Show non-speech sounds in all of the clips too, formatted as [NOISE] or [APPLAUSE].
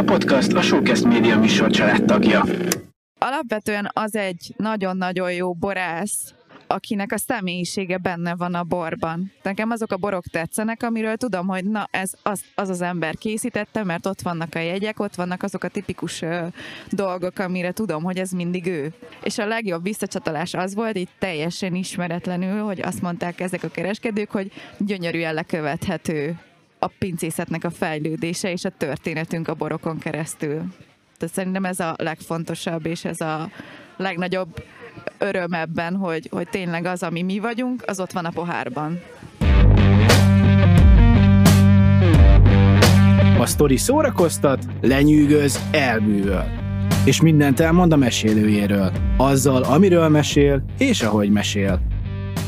a podcast a Showcast Media műsor családtagja. Alapvetően az egy nagyon-nagyon jó borász, akinek a személyisége benne van a borban. Nekem azok a borok tetszenek, amiről tudom, hogy na ez az az, az ember készítette, mert ott vannak a jegyek, ott vannak azok a tipikus ö, dolgok, amire tudom, hogy ez mindig ő. És a legjobb visszacsatolás az volt, így teljesen ismeretlenül, hogy azt mondták ezek a kereskedők, hogy gyönyörűen lekövethető a pincészetnek a fejlődése és a történetünk a borokon keresztül. Tehát szerintem ez a legfontosabb, és ez a legnagyobb öröm ebben, hogy, hogy tényleg az, ami mi vagyunk, az ott van a pohárban. A sztori szórakoztat, lenyűgöz, elbűvöl. És mindent elmond a mesélőjéről. Azzal, amiről mesél, és ahogy mesél.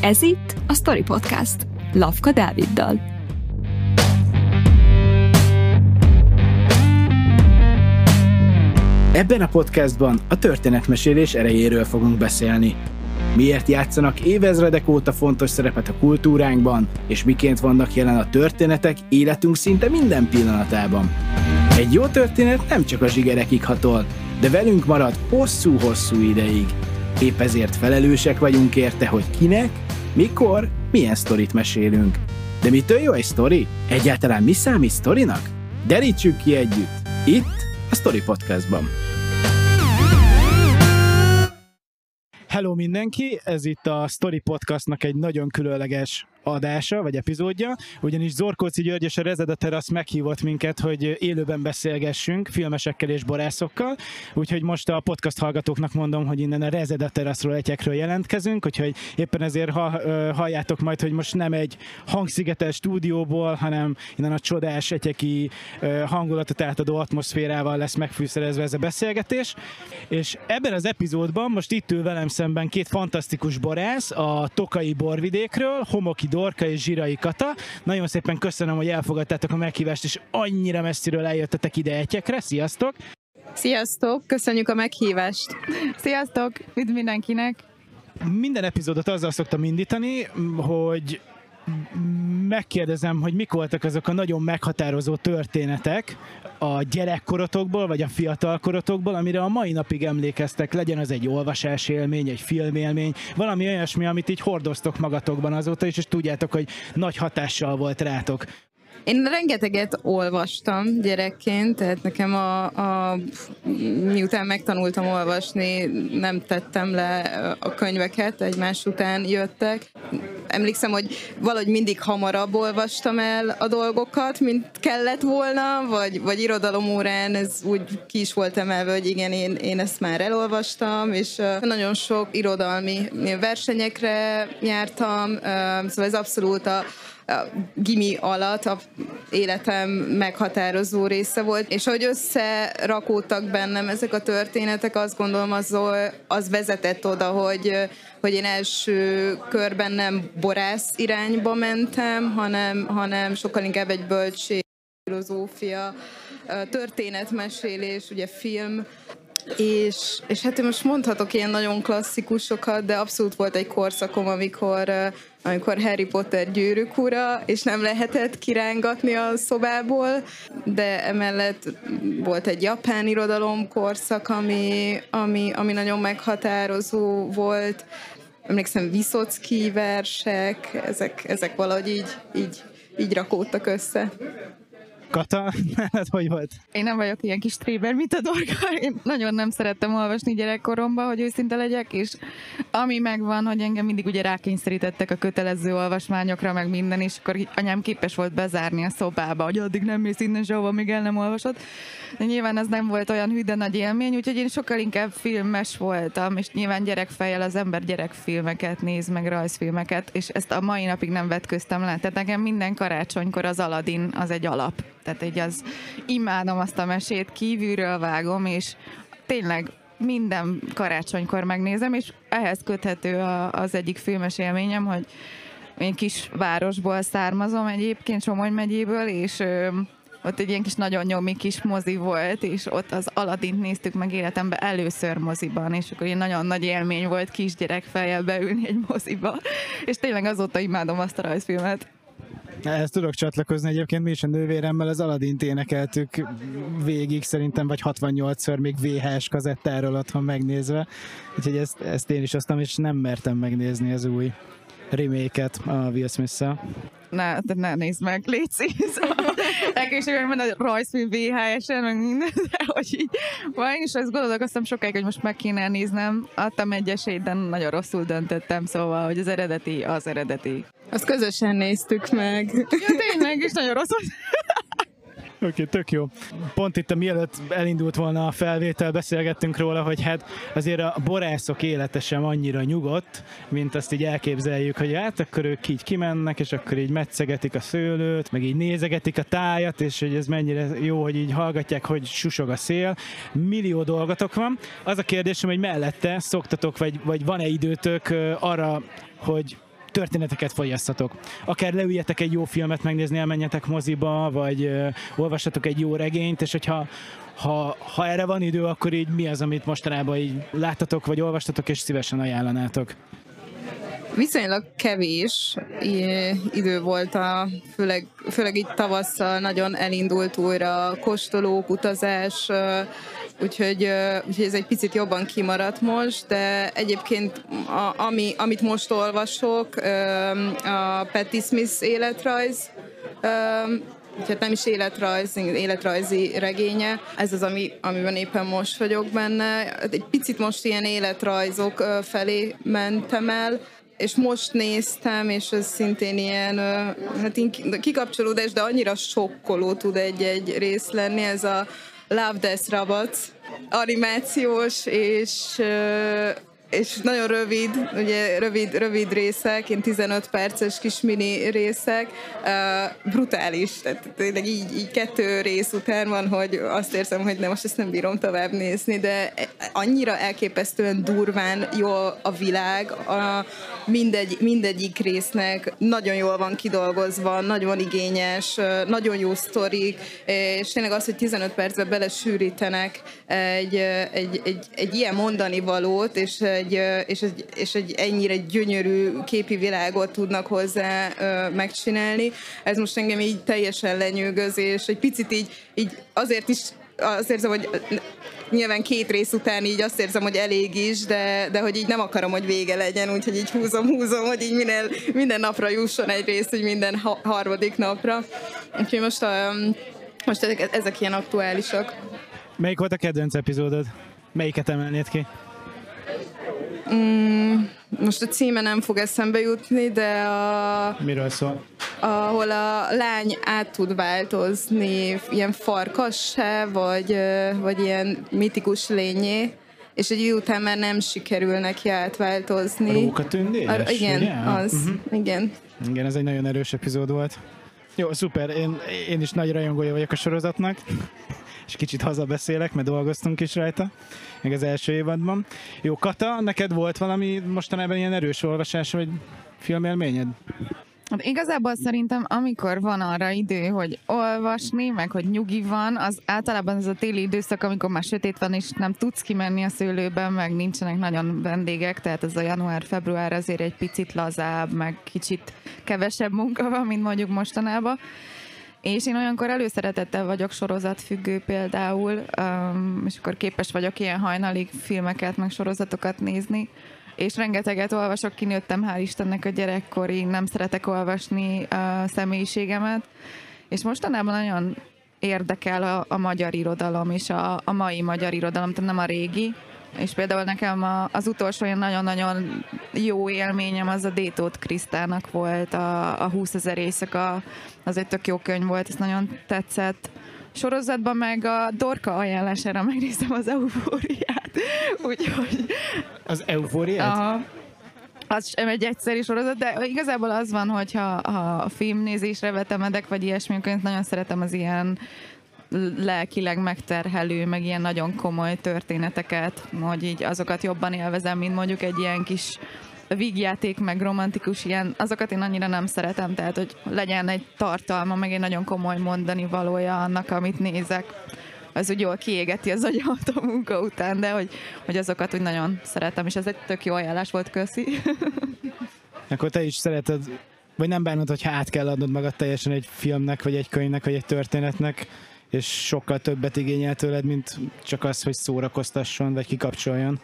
Ez itt a Story Podcast. Lavka Dáviddal. Ebben a podcastban a történetmesélés erejéről fogunk beszélni. Miért játszanak évezredek óta fontos szerepet a kultúránkban, és miként vannak jelen a történetek életünk szinte minden pillanatában. Egy jó történet nem csak a zsigerekig hatol, de velünk marad hosszú-hosszú ideig. Épp ezért felelősek vagyunk érte, hogy kinek, mikor, milyen sztorit mesélünk. De mitől jó egy sztori? Egyáltalán mi számít sztorinak? Derítsük ki együtt! Itt a Story Podcastban. Hello mindenki, ez itt a Story Podcastnak egy nagyon különleges adása, vagy epizódja, ugyanis Zorkóci György és a Rezeda Terasz meghívott minket, hogy élőben beszélgessünk filmesekkel és borászokkal, úgyhogy most a podcast hallgatóknak mondom, hogy innen a Rezeda Teraszról egyekről jelentkezünk, úgyhogy éppen ezért ha, halljátok majd, hogy most nem egy hangszigetes stúdióból, hanem innen a csodás egyeki hangulatot átadó atmoszférával lesz megfűszerezve ez a beszélgetés, és ebben az epizódban most itt ül velem szemben két fantasztikus borász a Tokai borvidékről, Homoki Dorka és Zsirai Kata. Nagyon szépen köszönöm, hogy elfogadtátok a meghívást, és annyira messziről eljöttetek ide egyekre. Sziasztok! Sziasztok! Köszönjük a meghívást! Sziasztok! Üdv mindenkinek! Minden epizódot azzal szoktam indítani, hogy megkérdezem, hogy mik voltak azok a nagyon meghatározó történetek a gyerekkorotokból, vagy a fiatalkorotokból, amire a mai napig emlékeztek, legyen az egy olvasás élmény, egy filmélmény, valami olyasmi, amit így hordoztok magatokban azóta is, és tudjátok, hogy nagy hatással volt rátok. Én rengeteget olvastam gyerekként, tehát nekem a, a, miután megtanultam olvasni, nem tettem le a könyveket, egymás után jöttek. Emlékszem, hogy valahogy mindig hamarabb olvastam el a dolgokat, mint kellett volna, vagy, vagy irodalom órán ez úgy ki is volt emelve, hogy igen, én, én ezt már elolvastam, és nagyon sok irodalmi versenyekre jártam, szóval ez abszolút a, a gimi alatt a életem meghatározó része volt, és hogy összerakódtak bennem ezek a történetek, azt gondolom az, az vezetett oda, hogy, hogy én első körben nem borász irányba mentem, hanem, hanem sokkal inkább egy bölcség, filozófia, történetmesélés, ugye film, és, és hát én most mondhatok ilyen nagyon klasszikusokat, de abszolút volt egy korszakom, amikor, amikor Harry Potter gyűrűk ura, és nem lehetett kirángatni a szobából, de emellett volt egy japán irodalom korszak, ami, ami, ami nagyon meghatározó volt. Emlékszem, Viszocki versek, ezek, ezek valahogy így, így, így rakódtak össze. Kata, [LAUGHS] hát hogy volt? Én nem vagyok ilyen kis tréber, mint a dorka. Én nagyon nem szerettem olvasni gyerekkoromban, hogy őszinte legyek, és ami megvan, hogy engem mindig ugye rákényszerítettek a kötelező olvasmányokra, meg minden, és akkor anyám képes volt bezárni a szobába, hogy addig nem mész innen sehova, még el nem olvasod. De nyilván ez nem volt olyan hű, de nagy élmény, úgyhogy én sokkal inkább filmes voltam, és nyilván gyerekfejjel az ember gyerekfilmeket néz, meg rajzfilmeket, és ezt a mai napig nem vetköztem le. Tehát nekem minden karácsonykor az Aladdin az egy alap. Tehát egy az imádom azt a mesét, kívülről vágom, és tényleg minden karácsonykor megnézem, és ehhez köthető a, az egyik filmes élményem, hogy én kis városból származom egyébként, Somogy megyéből, és ö, ott egy ilyen kis nagyon nyomi kis mozi volt, és ott az Aladint néztük meg életemben először moziban, és akkor ilyen nagyon nagy élmény volt kisgyerek fejjel beülni egy moziba, és tényleg azóta imádom azt a rajzfilmet. Ezt tudok csatlakozni egyébként, mi is a nővéremmel az Aladint énekeltük végig, szerintem vagy 68-szor még VHS kazettáról otthon megnézve, úgyhogy ezt, ezt én is osztam, és nem mertem megnézni az új remake-et a Will Smith-szel. Ne, de ne nézd meg, légy Elkésőbb meg a rajzfilm VHS-en, meg minden, de hogy így, vagy én is ezt gondolkoztam sokáig, hogy most meg kéne néznem, adtam egy esélyt, de nagyon rosszul döntöttem, szóval, hogy az eredeti, az eredeti. Azt közösen néztük meg. Ja, tényleg, és nagyon rossz volt. Oké, okay, tök jó. Pont itt, mielőtt elindult volna a felvétel, beszélgettünk róla, hogy hát azért a borászok élete sem annyira nyugodt, mint azt így elképzeljük, hogy hát akkor ők így kimennek, és akkor így metszegetik a szőlőt, meg így nézegetik a tájat, és hogy ez mennyire jó, hogy így hallgatják, hogy susog a szél. Millió dolgotok van. Az a kérdésem, hogy mellette szoktatok, vagy, vagy van-e időtök arra, hogy történeteket fogyasztatok. Akár leüljetek egy jó filmet megnézni, elmenjetek moziba, vagy uh, olvassatok egy jó regényt, és hogyha ha, ha erre van idő, akkor így mi az, amit mostanában így láttatok, vagy olvastatok, és szívesen ajánlanátok? Viszonylag kevés idő volt, a, főleg, főleg itt tavasszal nagyon elindult újra kóstolók, utazás, úgyhogy, úgyhogy ez egy picit jobban kimaradt most, de egyébként a, ami, amit most olvasok, a Patti Smith életrajz, úgyhogy nem is életrajz, életrajzi regénye. Ez az, ami, amiben éppen most vagyok benne. Egy picit most ilyen életrajzok felé mentem el, és most néztem, és ez szintén ilyen, hát kikapcsolódás, de annyira sokkoló tud egy-egy rész lenni, ez a Love Death Robots animációs, és és nagyon rövid, ugye rövid, rövid részek, én 15 perces kis mini részek, uh, brutális, tehát tényleg így, így kettő rész után van, hogy azt érzem, hogy nem, most ezt nem bírom tovább nézni, de annyira elképesztően durván jó a világ, a, mindegy, mindegyik résznek nagyon jól van kidolgozva, nagyon igényes, nagyon jó sztorik, és tényleg az, hogy 15 percbe belesűrítenek egy, egy, egy, egy ilyen mondani valót, és egy, és, egy, és egy ennyire gyönyörű képi világot tudnak hozzá megcsinálni. Ez most engem így teljesen lenyűgöz, és egy picit így, így azért is azt érzem, hogy nyilván két rész után így azt érzem, hogy elég is, de, de hogy így nem akarom, hogy vége legyen, úgyhogy így húzom, húzom, hogy így minden, minden napra jusson egy rész, hogy minden ha, harmadik napra. Úgyhogy most, a, most ezek, ezek ilyen aktuálisak. Melyik volt a kedvenc epizódod? Melyiket emelnéd ki? Mm, most a címe nem fog eszembe jutni, de a... Miről szól? Ahol a lány át tud változni ilyen farkassá, vagy, vagy ilyen mitikus lényé, és egy idő után már nem sikerül neki átváltozni. Rókatündéres? Igen, ugye? az. Uh-huh. Igen. Igen, ez egy nagyon erős epizód volt. Jó, szuper. Én, én is nagy rajongója vagyok a sorozatnak és kicsit hazabeszélek, mert dolgoztunk is rajta, meg az első évadban. Jó, Kata, neked volt valami mostanában ilyen erős olvasás, vagy filmélményed? Hát igazából szerintem, amikor van arra idő, hogy olvasni, meg hogy nyugi van, az általában ez a téli időszak, amikor már sötét van, és nem tudsz kimenni a szőlőben, meg nincsenek nagyon vendégek, tehát ez a január-február azért egy picit lazább, meg kicsit kevesebb munka van, mint mondjuk mostanában. És én olyankor előszeretettel vagyok sorozatfüggő például, és akkor képes vagyok ilyen hajnalig filmeket, meg sorozatokat nézni, és rengeteget olvasok, kinőttem hál' Istennek a gyerekkori, nem szeretek olvasni a személyiségemet, és mostanában nagyon érdekel a, a magyar irodalom, és a, a mai magyar irodalom, tehát nem a régi, és például nekem a, az utolsó olyan nagyon-nagyon jó élményem az a Détót Krisztának volt, a, a 20 ezer éjszaka, az egy tök jó könyv volt, ez nagyon tetszett. Sorozatban meg a Dorka ajánlására megnézem az eufóriát, [LAUGHS] úgyhogy... Az eufóriát? Aha az egy egyszerű sorozat, de igazából az van, hogyha ha filmnézésre vetemedek, vagy ilyesmi, nagyon szeretem az ilyen lelkileg megterhelő, meg ilyen nagyon komoly történeteket, hogy így azokat jobban élvezem, mint mondjuk egy ilyen kis vígjáték, meg romantikus ilyen, azokat én annyira nem szeretem, tehát hogy legyen egy tartalma, meg egy nagyon komoly mondani valója annak, amit nézek. Az úgy jól kiégeti az agyamat a munka után, de hogy, hogy azokat úgy nagyon szeretem, és ez egy tök jó ajánlás volt, köszi. [LAUGHS] Akkor te is szereted vagy nem bánod, hogyha át kell adnod magad teljesen egy filmnek, vagy egy könyvnek, vagy egy történetnek, és sokkal többet igényel tőled, mint csak az, hogy szórakoztasson, vagy kikapcsoljon.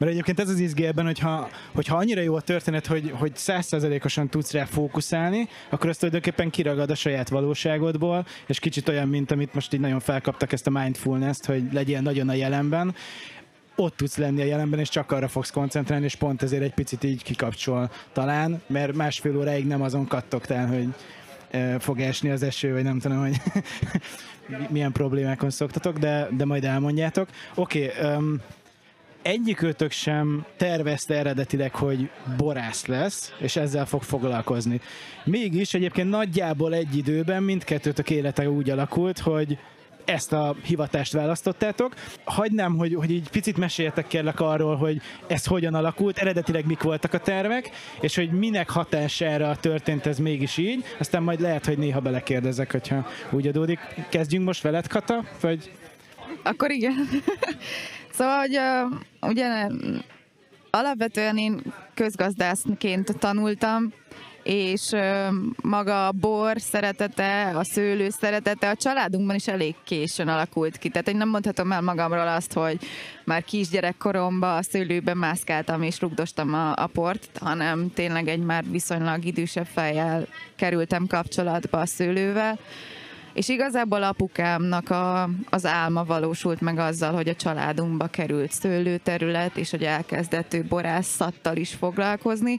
Mert egyébként ez az izgé ebben, hogyha, hogyha annyira jó a történet, hogy, hogy százszerzelékosan tudsz rá fókuszálni, akkor azt tulajdonképpen kiragad a saját valóságodból, és kicsit olyan, mint amit most így nagyon felkaptak ezt a mindfulness-t, hogy legyél nagyon a jelenben, ott tudsz lenni a jelenben, és csak arra fogsz koncentrálni, és pont ezért egy picit így kikapcsol talán, mert másfél óráig nem azon kattogtál, hogy e, fog esni az eső, vagy nem tudom, hogy [LAUGHS] milyen problémákon szoktatok, de, de majd elmondjátok. Oké, okay, um, egyikőtök sem tervezte eredetileg, hogy borász lesz, és ezzel fog foglalkozni. Mégis egyébként nagyjából egy időben mindkettőtök élete úgy alakult, hogy ezt a hivatást választottátok. Hagynám, hogy, hogy így picit meséljetek kérlek arról, hogy ez hogyan alakult, eredetileg mik voltak a tervek, és hogy minek hatására történt ez mégis így, aztán majd lehet, hogy néha belekérdezek, hogyha úgy adódik. Kezdjünk most veled, Kata? Vagy... Akkor igen. Szóval, hogy uh, ugye alapvetően én közgazdászként tanultam, és maga a bor szeretete, a szőlő szeretete a családunkban is elég későn alakult ki. Tehát én nem mondhatom el magamról azt, hogy már kisgyerekkoromban a szőlőben mászkáltam és rugdostam a, a port, hanem tényleg egy már viszonylag idősebb fejjel kerültem kapcsolatba a szőlővel. És igazából apukámnak a, az álma valósult meg azzal, hogy a családunkba került szőlőterület, és hogy elkezdett ő borászattal is foglalkozni,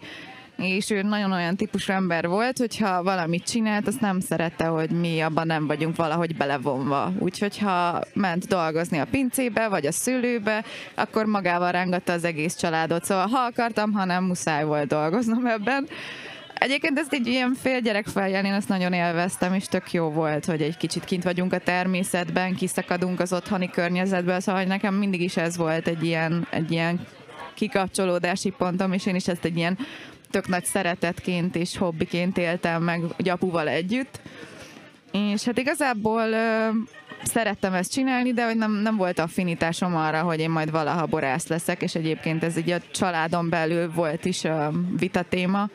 és ő nagyon olyan típusú ember volt, hogyha valamit csinált, azt nem szerette, hogy mi abban nem vagyunk valahogy belevonva. Úgyhogy ha ment dolgozni a pincébe, vagy a szülőbe, akkor magával rángatta az egész családot. Szóval ha akartam, ha nem, muszáj volt dolgoznom ebben. Egyébként ezt egy ilyen félgyerek feljel, én ezt nagyon élveztem, és tök jó volt, hogy egy kicsit kint vagyunk a természetben, kiszakadunk az otthoni környezetből, szóval nekem mindig is ez volt egy ilyen, egy ilyen kikapcsolódási pontom, és én is ezt egy ilyen tök nagy szeretetként és hobbiként éltem meg apuval együtt. És hát igazából ö, szerettem ezt csinálni, de hogy nem, nem volt affinitásom arra, hogy én majd valaha borász leszek, és egyébként ez így a családon belül volt is a vita téma,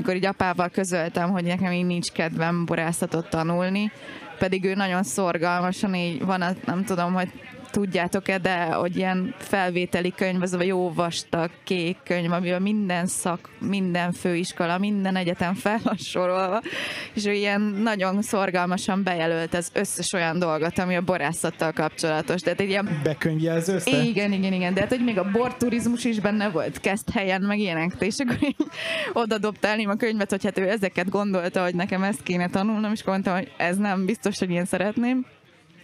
mikor így apával közöltem, hogy nekem így nincs kedvem borászatot tanulni, pedig ő nagyon szorgalmasan így van, nem tudom, hogy tudjátok-e, de hogy ilyen felvételi könyv, az a jó vastag kék könyv, amiben minden szak, minden főiskola, minden egyetem fel van sorolva, és ő ilyen nagyon szorgalmasan bejelölt az összes olyan dolgot, ami a borászattal kapcsolatos. Tehát egy ilyen... Bekönyvjelzőzte? Igen, igen, igen. De hát, hogy még a borturizmus is benne volt, kezd helyen, meg ilyenek. És akkor így oda dobtál a könyvet, hogy hát ő ezeket gondolta, hogy nekem ezt kéne tanulnom, és mondtam, hogy ez nem biztos, hogy én szeretném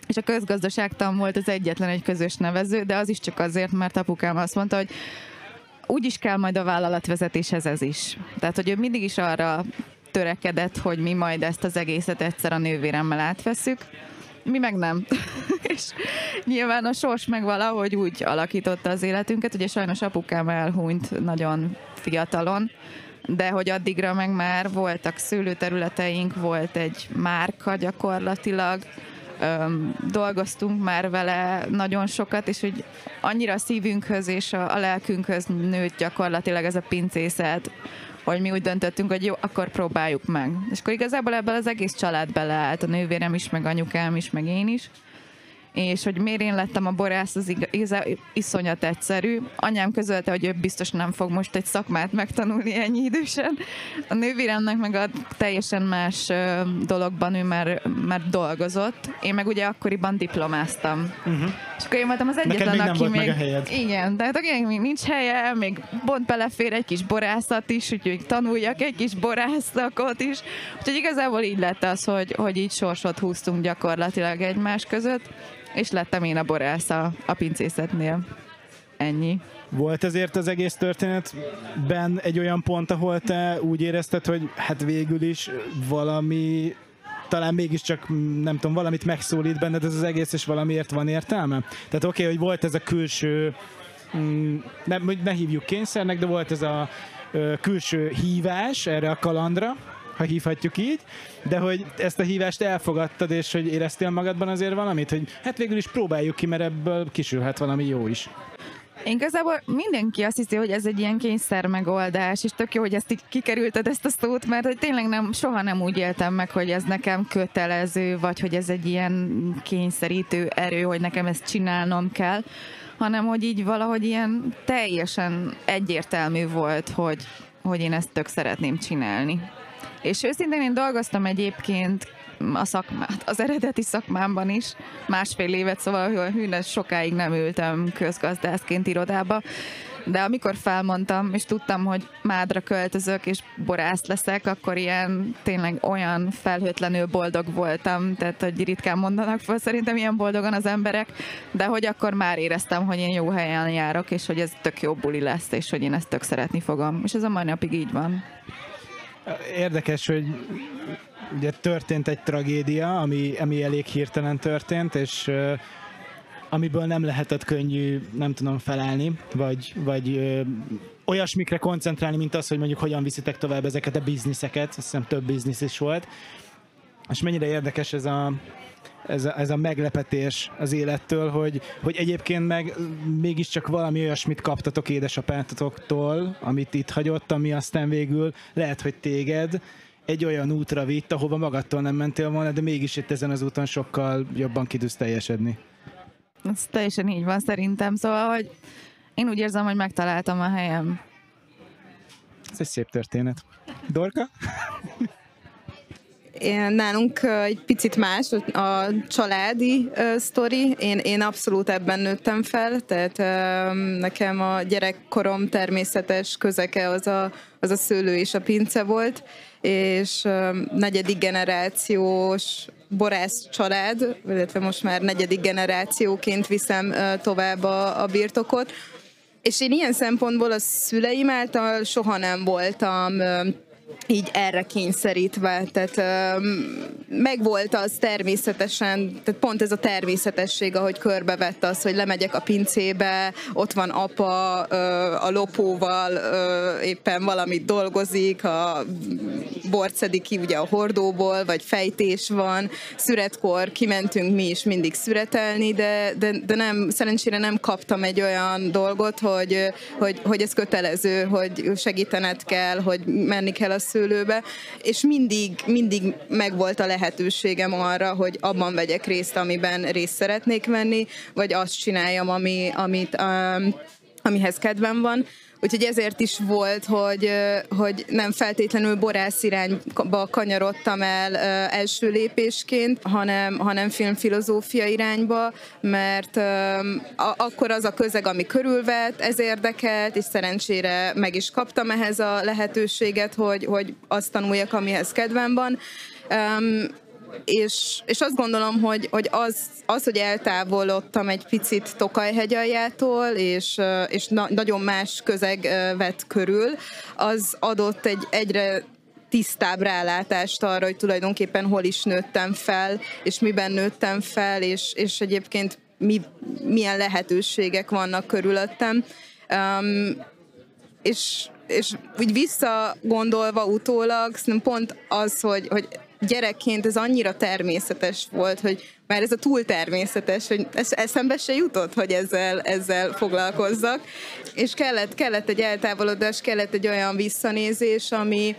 és a közgazdaságtan volt az egyetlen egy közös nevező, de az is csak azért, mert apukám azt mondta, hogy úgy is kell majd a vállalatvezetéshez ez is. Tehát, hogy ő mindig is arra törekedett, hogy mi majd ezt az egészet egyszer a nővéremmel átveszük, mi meg nem. [LAUGHS] és nyilván a sors meg valahogy úgy alakította az életünket, ugye sajnos apukám elhunyt nagyon fiatalon, de hogy addigra meg már voltak szőlőterületeink, volt egy márka gyakorlatilag, öm, dolgoztunk már vele nagyon sokat, és hogy annyira a szívünkhöz és a, a lelkünkhöz nőtt gyakorlatilag ez a pincészet, hogy mi úgy döntöttünk, hogy jó, akkor próbáljuk meg. És akkor igazából ebből az egész család beleállt, a nővérem is, meg anyukám is, meg én is és hogy miért én lettem a borász, az igaz, iszonyat egyszerű. Anyám közölte, hogy ő biztos nem fog most egy szakmát megtanulni ennyi idősen. A nővéremnek meg a teljesen más dologban ő már, már dolgozott. Én meg ugye akkoriban diplomáztam. Uh-huh. És akkor én voltam az egyetlen, még aki még... helyed. Igen, tehát akinek még nincs helye, még bont belefér egy kis borászat is, úgyhogy tanuljak egy kis borászakot is. Úgyhogy igazából így lett az, hogy, hogy így sorsot húztunk gyakorlatilag egymás között és lettem én a borász a, a pincészetnél. Ennyi. Volt ezért az egész történetben egy olyan pont, ahol te úgy érezted, hogy hát végül is valami talán mégiscsak, nem tudom, valamit megszólít benned ez az egész, és valamiért van értelme? Tehát oké, okay, hogy volt ez a külső, mm, ne, ne hívjuk kényszernek, de volt ez a külső hívás erre a kalandra, ha hívhatjuk így, de hogy ezt a hívást elfogadtad, és hogy éreztél magadban azért valamit, hogy hát végül is próbáljuk ki, mert ebből kisülhet valami jó is. Igazából mindenki azt hiszi, hogy ez egy ilyen kényszer megoldás, és tök jó, hogy ezt így kikerülted ezt a szót, mert hogy tényleg nem, soha nem úgy éltem meg, hogy ez nekem kötelező, vagy hogy ez egy ilyen kényszerítő erő, hogy nekem ezt csinálnom kell, hanem hogy így valahogy ilyen teljesen egyértelmű volt, hogy, hogy én ezt tök szeretném csinálni. És őszintén én dolgoztam egyébként a szakmát, az eredeti szakmámban is, másfél évet, szóval hűnes sokáig nem ültem közgazdászként irodába, de amikor felmondtam, és tudtam, hogy Mádra költözök, és borász leszek, akkor ilyen tényleg olyan felhőtlenül boldog voltam, tehát hogy ritkán mondanak fel szerintem ilyen boldogan az emberek, de hogy akkor már éreztem, hogy én jó helyen járok, és hogy ez tök jó buli lesz, és hogy én ezt tök szeretni fogom. És ez a mai napig így van. Érdekes, hogy ugye történt egy tragédia, ami, ami elég hirtelen történt, és amiből nem lehetett könnyű, nem tudom, felállni, vagy, vagy uh, olyasmikre koncentrálni, mint az, hogy mondjuk hogyan viszitek tovább ezeket a bizniszeket, azt hiszem több biznisz is volt. És mennyire érdekes ez a, ez a, ez a meglepetés az élettől, hogy, hogy egyébként meg mégiscsak valami olyasmit kaptatok édesapátoktól, amit itt hagyott, ami aztán végül lehet, hogy téged egy olyan útra vitt, ahova magadtól nem mentél volna, de mégis itt ezen az úton sokkal jobban kidűsz teljesedni. Ez teljesen így van szerintem, szóval, hogy én úgy érzem, hogy megtaláltam a helyem. Ez egy szép történet. Dorka? Nálunk egy picit más a családi uh, sztori. Én, én abszolút ebben nőttem fel, tehát uh, nekem a gyerekkorom természetes közeke az a, az a szőlő és a pince volt, és uh, negyedik generációs borász család, illetve most már negyedik generációként viszem uh, tovább a, a birtokot. És én ilyen szempontból a szüleim által soha nem voltam uh, így erre kényszerítve, tehát megvolt az természetesen, tehát pont ez a természetesség, ahogy körbevett az, hogy lemegyek a pincébe, ott van apa a lopóval, éppen valamit dolgozik, a bort szedik ki ugye a hordóból, vagy fejtés van, szüretkor kimentünk mi is mindig szüretelni, de, de, de nem, szerencsére nem kaptam egy olyan dolgot, hogy, hogy, hogy ez kötelező, hogy segítened kell, hogy menni kell a szőlőbe, és mindig, mindig megvolt a lehetőségem arra, hogy abban vegyek részt, amiben részt szeretnék venni, vagy azt csináljam, ami, amit, um, amihez kedvem van. Úgyhogy ezért is volt, hogy, hogy nem feltétlenül borász irányba kanyarodtam el első lépésként, hanem, hanem filmfilozófia irányba, mert akkor az a közeg, ami körülvett, ez érdekelt, és szerencsére meg is kaptam ehhez a lehetőséget, hogy, hogy azt tanuljak, amihez kedvem van és, és azt gondolom, hogy, hogy az, az, hogy eltávolodtam egy picit Tokaj aljától, és, és na, nagyon más közeg vett körül, az adott egy egyre tisztább rálátást arra, hogy tulajdonképpen hol is nőttem fel, és miben nőttem fel, és, és egyébként mi, milyen lehetőségek vannak körülöttem. Um, és, és úgy visszagondolva utólag, pont az, hogy, hogy gyerekként ez annyira természetes volt, hogy már ez a túl természetes, hogy eszembe se jutott, hogy ezzel, ezzel foglalkozzak. És kellett, kellett egy eltávolodás, kellett egy olyan visszanézés, ami,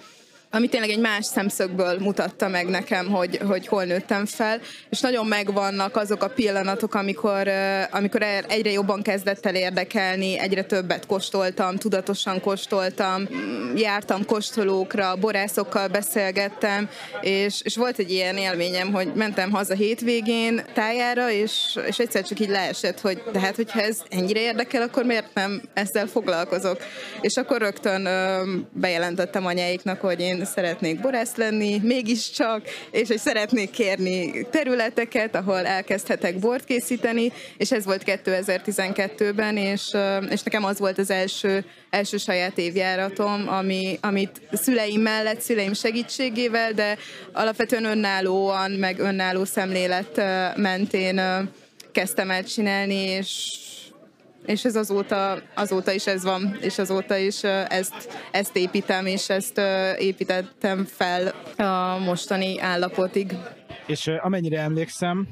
ami tényleg egy más szemszögből mutatta meg nekem, hogy, hogy hol nőttem fel, és nagyon megvannak azok a pillanatok, amikor, amikor egyre jobban kezdett el érdekelni, egyre többet kóstoltam, tudatosan kóstoltam, jártam kóstolókra, borászokkal beszélgettem, és, és volt egy ilyen élményem, hogy mentem haza hétvégén tájára, és, és egyszer csak így leesett, hogy de hát, hogyha ez ennyire érdekel, akkor miért nem ezzel foglalkozok? És akkor rögtön bejelentettem anyáiknak, hogy én szeretnék borász lenni, mégiscsak, és hogy szeretnék kérni területeket, ahol elkezdhetek bort készíteni, és ez volt 2012-ben, és, és nekem az volt az első, első saját évjáratom, ami, amit szüleim mellett, szüleim segítségével, de alapvetően önállóan, meg önálló szemlélet mentén kezdtem el csinálni, és és ez azóta, azóta is ez van, és azóta is ezt, ezt építem, és ezt építettem fel a mostani állapotig. És amennyire emlékszem,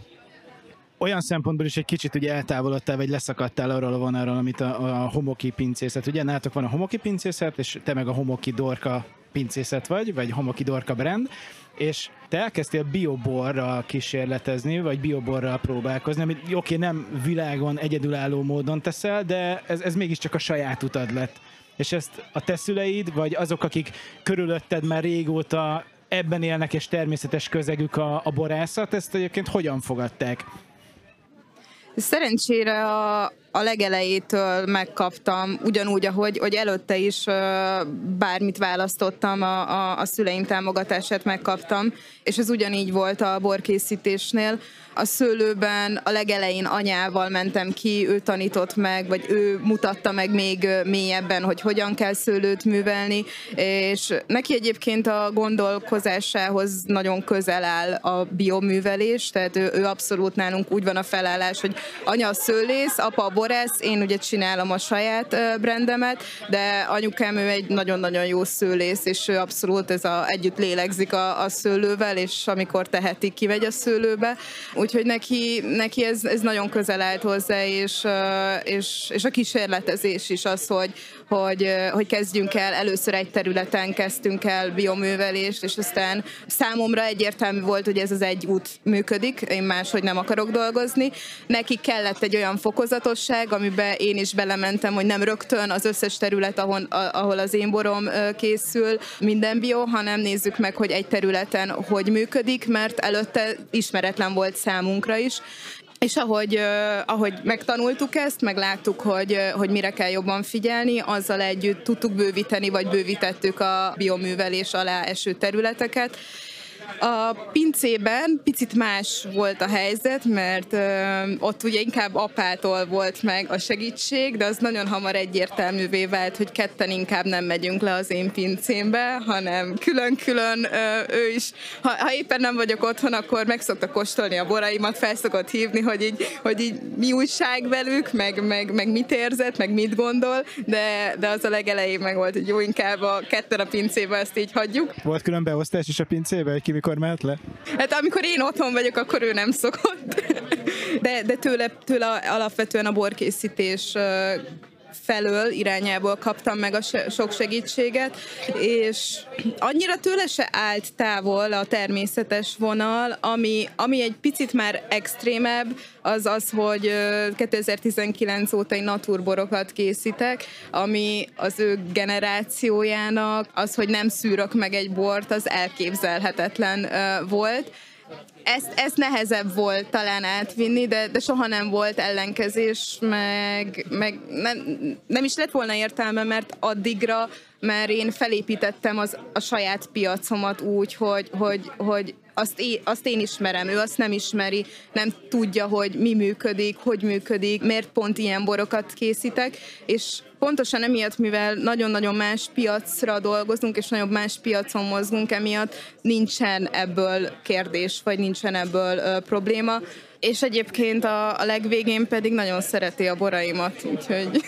olyan szempontból is egy kicsit ugye eltávolodtál, vagy leszakadtál arról a vonalról, amit a, a homoki pincészet. Ugye nálatok van a homoki pincészet, és te meg a homoki dorka pincészet vagy, vagy homoki dorka brand, és te elkezdtél bioborral kísérletezni, vagy bioborral próbálkozni, amit oké, okay, nem világon egyedülálló módon teszel, de ez, ez mégiscsak a saját utad lett. És ezt a te szüleid, vagy azok, akik körülötted már régóta ebben élnek, és természetes közegük a, a borászat, ezt egyébként hogyan fogadták? Szerencsére a, a legelejétől megkaptam, ugyanúgy, ahogy hogy előtte is bármit választottam, a, a, a szüleim támogatását megkaptam, és ez ugyanígy volt a borkészítésnél. A szőlőben a legelején anyával mentem ki, ő tanított meg, vagy ő mutatta meg még mélyebben, hogy hogyan kell szőlőt művelni, és neki egyébként a gondolkozásához nagyon közel áll a bioművelés, tehát ő, ő abszolút nálunk úgy van a felállás, hogy anya a szőlész, apa a borász, én ugye csinálom a saját brandemet, de anyukám ő egy nagyon-nagyon jó szőlész, és ő abszolút ez a, együtt lélegzik a, a szőlővel, és amikor teheti, kivegy a szőlőbe. Úgyhogy neki, neki ez, ez nagyon közel állt hozzá, és, és, és a kísérletezés is az, hogy, hogy, hogy kezdjünk el, először egy területen kezdtünk el bioművelést, és aztán számomra egyértelmű volt, hogy ez az egy út működik, én máshogy nem akarok dolgozni. Neki kellett egy olyan fokozatosság, amiben én is belementem, hogy nem rögtön az összes terület, ahol, ahol az én borom készül, minden bio, hanem nézzük meg, hogy egy területen hogy működik, mert előtte ismeretlen volt számunkra is, és ahogy, ahogy megtanultuk ezt, megláttuk, hogy, hogy mire kell jobban figyelni, azzal együtt tudtuk bővíteni, vagy bővítettük a bioművelés alá eső területeket, a pincében picit más volt a helyzet, mert ott ugye inkább apától volt meg a segítség, de az nagyon hamar egyértelművé vált, hogy ketten inkább nem megyünk le az én pincémbe, hanem külön-külön ő is, ha, ha éppen nem vagyok otthon, akkor meg szokta kóstolni a boraimat, fel szokott hívni, hogy így, hogy így mi újság velük, meg, meg, meg mit érzett, meg mit gondol, de, de az a legelején meg volt, hogy jó, inkább a ketten a pincébe ezt így hagyjuk. Volt külön beosztás is a pincébe, hogy mikor mehet le? Hát amikor én otthon vagyok, akkor ő nem szokott. [LAUGHS] De, de tőle, tőle alapvetően a borkészítés felől irányából kaptam meg a sok segítséget, és annyira tőle se állt távol a természetes vonal, ami, ami egy picit már extrémebb, az az, hogy 2019 óta egy naturborokat készítek, ami az ő generációjának az, hogy nem szűrök meg egy bort, az elképzelhetetlen volt ezt, ezt nehezebb volt talán átvinni, de, de soha nem volt ellenkezés, meg, meg nem, nem is lett volna értelme, mert addigra mert én felépítettem az, a saját piacomat úgy, hogy, hogy, hogy azt, én, azt én ismerem, ő azt nem ismeri, nem tudja, hogy mi működik, hogy működik, miért pont ilyen borokat készítek, és pontosan emiatt, mivel nagyon-nagyon más piacra dolgozunk, és nagyon más piacon mozgunk, emiatt nincsen ebből kérdés, vagy nincsen ebből ö, probléma. És egyébként a, a legvégén pedig nagyon szereti a boraimat, úgyhogy [LAUGHS]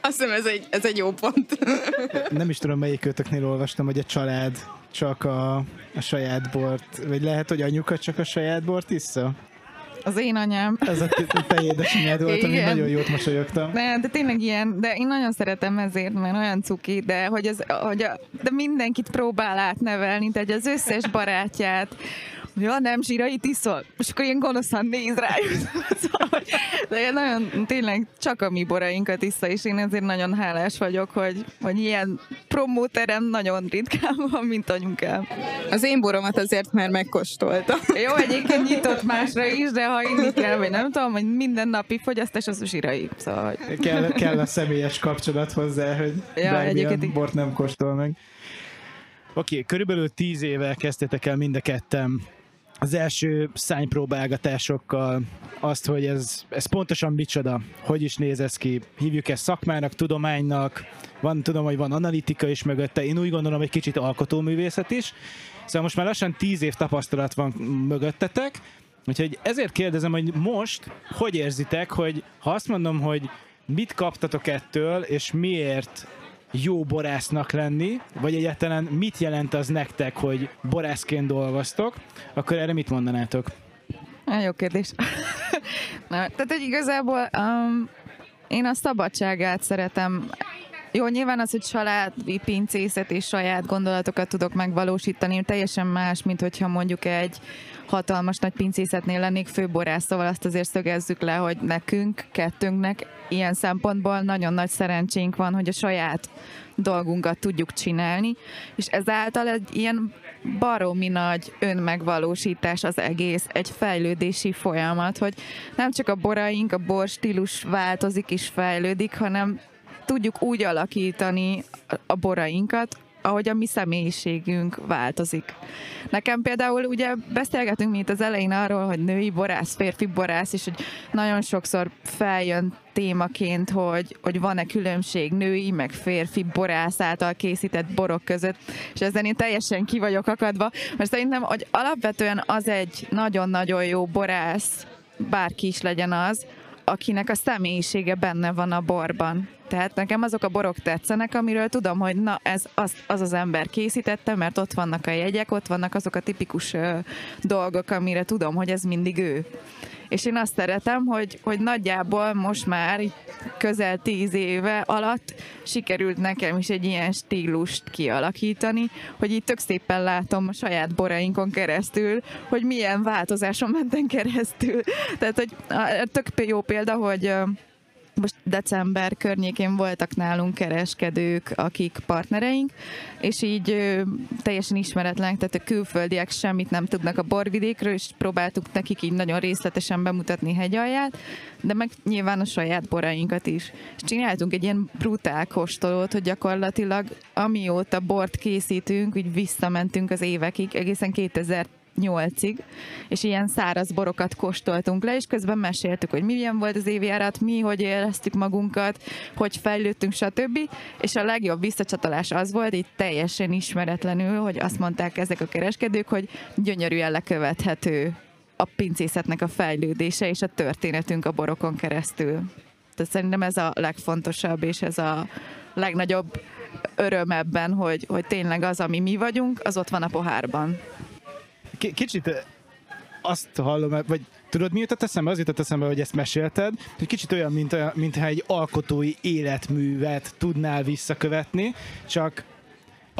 azt hiszem ez egy, ez egy jó pont. [LAUGHS] Nem is tudom, melyik kötöknél olvastam, hogy a család csak a, a saját bort, vagy lehet, hogy anyuka csak a saját bort issza? Az én anyám. Ez a te édesanyád volt, ami nagyon jót mosolyogtam. De, de tényleg ilyen, de én nagyon szeretem ezért, mert olyan cuki, de hogy, az, hogy a, de mindenkit próbál átnevelni, tehát az összes barátját, ja, nem zsírait iszol. És akkor ilyen gonoszan néz rá. [LAUGHS] Szóval, de nagyon tényleg csak a mi borainkat iszta, és én ezért nagyon hálás vagyok, hogy, hogy ilyen promóterem nagyon ritkán van, mint anyukám. Az én boromat azért már megkóstolta. Jó, egyébként nyitott másra is, de ha inni kell, vagy nem tudom, hogy minden napi fogyasztás az zsirai. Szóval, hogy... kell, kell a személyes kapcsolat hozzá, hogy ja, bármilyen bort nem kóstol meg. Oké, okay, körülbelül tíz éve kezdtétek el mind a ketten az első szánypróbálgatásokkal azt, hogy ez, ez pontosan micsoda, hogy is néz ez ki. Hívjuk ezt szakmának, tudománynak, van, tudom, hogy van analitika is mögötte, én úgy gondolom, egy kicsit alkotóművészet is. Szóval most már lassan tíz év tapasztalat van mögöttetek, úgyhogy ezért kérdezem, hogy most hogy érzitek, hogy ha azt mondom, hogy mit kaptatok ettől, és miért jó borásznak lenni, vagy egyáltalán mit jelent az nektek, hogy borászként dolgoztok, akkor erre mit mondanátok? Jó kérdés. [LAUGHS] Na, tehát, hogy igazából um, én a szabadságát szeretem jó, nyilván az, hogy családi pincészet és saját gondolatokat tudok megvalósítani, teljesen más, mint hogyha mondjuk egy hatalmas nagy pincészetnél lennék főborász, szóval azt azért szögezzük le, hogy nekünk, kettőnknek ilyen szempontból nagyon nagy szerencsénk van, hogy a saját dolgunkat tudjuk csinálni, és ezáltal egy ilyen baromi nagy önmegvalósítás az egész, egy fejlődési folyamat, hogy nem csak a boraink, a bor stílus változik és fejlődik, hanem tudjuk úgy alakítani a borainkat, ahogy a mi személyiségünk változik. Nekem például ugye beszélgetünk mi itt az elején arról, hogy női borász, férfi borász, és hogy nagyon sokszor feljön témaként, hogy, hogy van-e különbség női, meg férfi borász által készített borok között, és ezen én teljesen ki vagyok akadva, mert szerintem, hogy alapvetően az egy nagyon-nagyon jó borász, bárki is legyen az, akinek a személyisége benne van a borban. Tehát nekem azok a borok tetszenek, amiről tudom, hogy na ez az az, az ember készítette, mert ott vannak a jegyek, ott vannak azok a tipikus ö, dolgok, amire tudom, hogy ez mindig ő. És én azt szeretem, hogy, hogy nagyjából most már közel tíz éve alatt sikerült nekem is egy ilyen stílust kialakítani, hogy itt tök szépen látom a saját borainkon keresztül, hogy milyen változáson mentem keresztül. Tehát, hogy tök jó példa, hogy most december környékén voltak nálunk kereskedők, akik partnereink, és így ö, teljesen ismeretlenek, tehát a külföldiek semmit nem tudnak a borvidékről, és próbáltuk nekik így nagyon részletesen bemutatni hegyalját, de meg nyilván a saját borainkat is. És csináltunk egy ilyen brutál kóstolót, hogy gyakorlatilag amióta bort készítünk, úgy visszamentünk az évekig, egészen 2000 nyolcig, és ilyen száraz borokat kóstoltunk le, és közben meséltük, hogy milyen volt az évjárat, mi, hogy éreztük magunkat, hogy fejlődtünk, stb. És a legjobb visszacsatolás az volt, itt teljesen ismeretlenül, hogy azt mondták ezek a kereskedők, hogy gyönyörűen lekövethető a pincészetnek a fejlődése és a történetünk a borokon keresztül. Tehát szerintem ez a legfontosabb, és ez a legnagyobb öröm ebben, hogy, hogy tényleg az, ami mi vagyunk, az ott van a pohárban kicsit azt hallom, vagy tudod, mi jutott eszembe? Az jutott eszembe, hogy ezt mesélted, hogy kicsit olyan, mint, mintha egy alkotói életművet tudnál visszakövetni, csak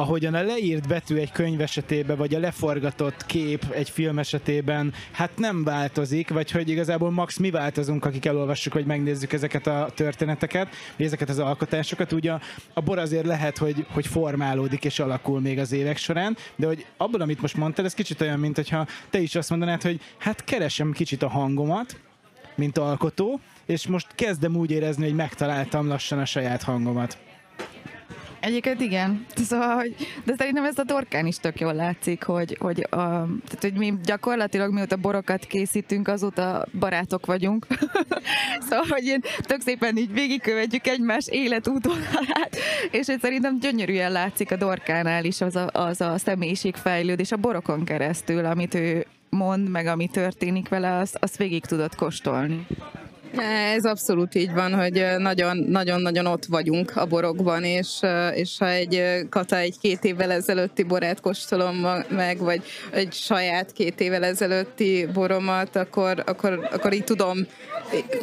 ahogyan a leírt betű egy könyv esetében, vagy a leforgatott kép egy film esetében, hát nem változik, vagy hogy igazából max mi változunk, akik elolvassuk, vagy megnézzük ezeket a történeteket, vagy ezeket az alkotásokat. Ugye a, a bor azért lehet, hogy, hogy formálódik és alakul még az évek során, de hogy abból, amit most mondtad, ez kicsit olyan, mint hogyha te is azt mondanád, hogy hát keresem kicsit a hangomat, mint alkotó, és most kezdem úgy érezni, hogy megtaláltam lassan a saját hangomat. Egyébként igen. Szóval, hogy, de szerintem ez a torkán is tök jól látszik, hogy, hogy, a, tehát, hogy mi gyakorlatilag mióta borokat készítünk, azóta barátok vagyunk. [LAUGHS] szóval, hogy én tök szépen így végigkövetjük egymás életútvonalát, és hogy szerintem gyönyörűen látszik a dorkánál is az a, az a személyiségfejlődés a borokon keresztül, amit ő mond, meg ami történik vele, azt, azt végig tudod kóstolni. Ez abszolút így van, hogy nagyon-nagyon ott vagyunk a borokban, és, és ha egy kata egy két évvel ezelőtti borát kóstolom meg, vagy egy saját két évvel ezelőtti boromat, akkor, akkor, akkor így tudom,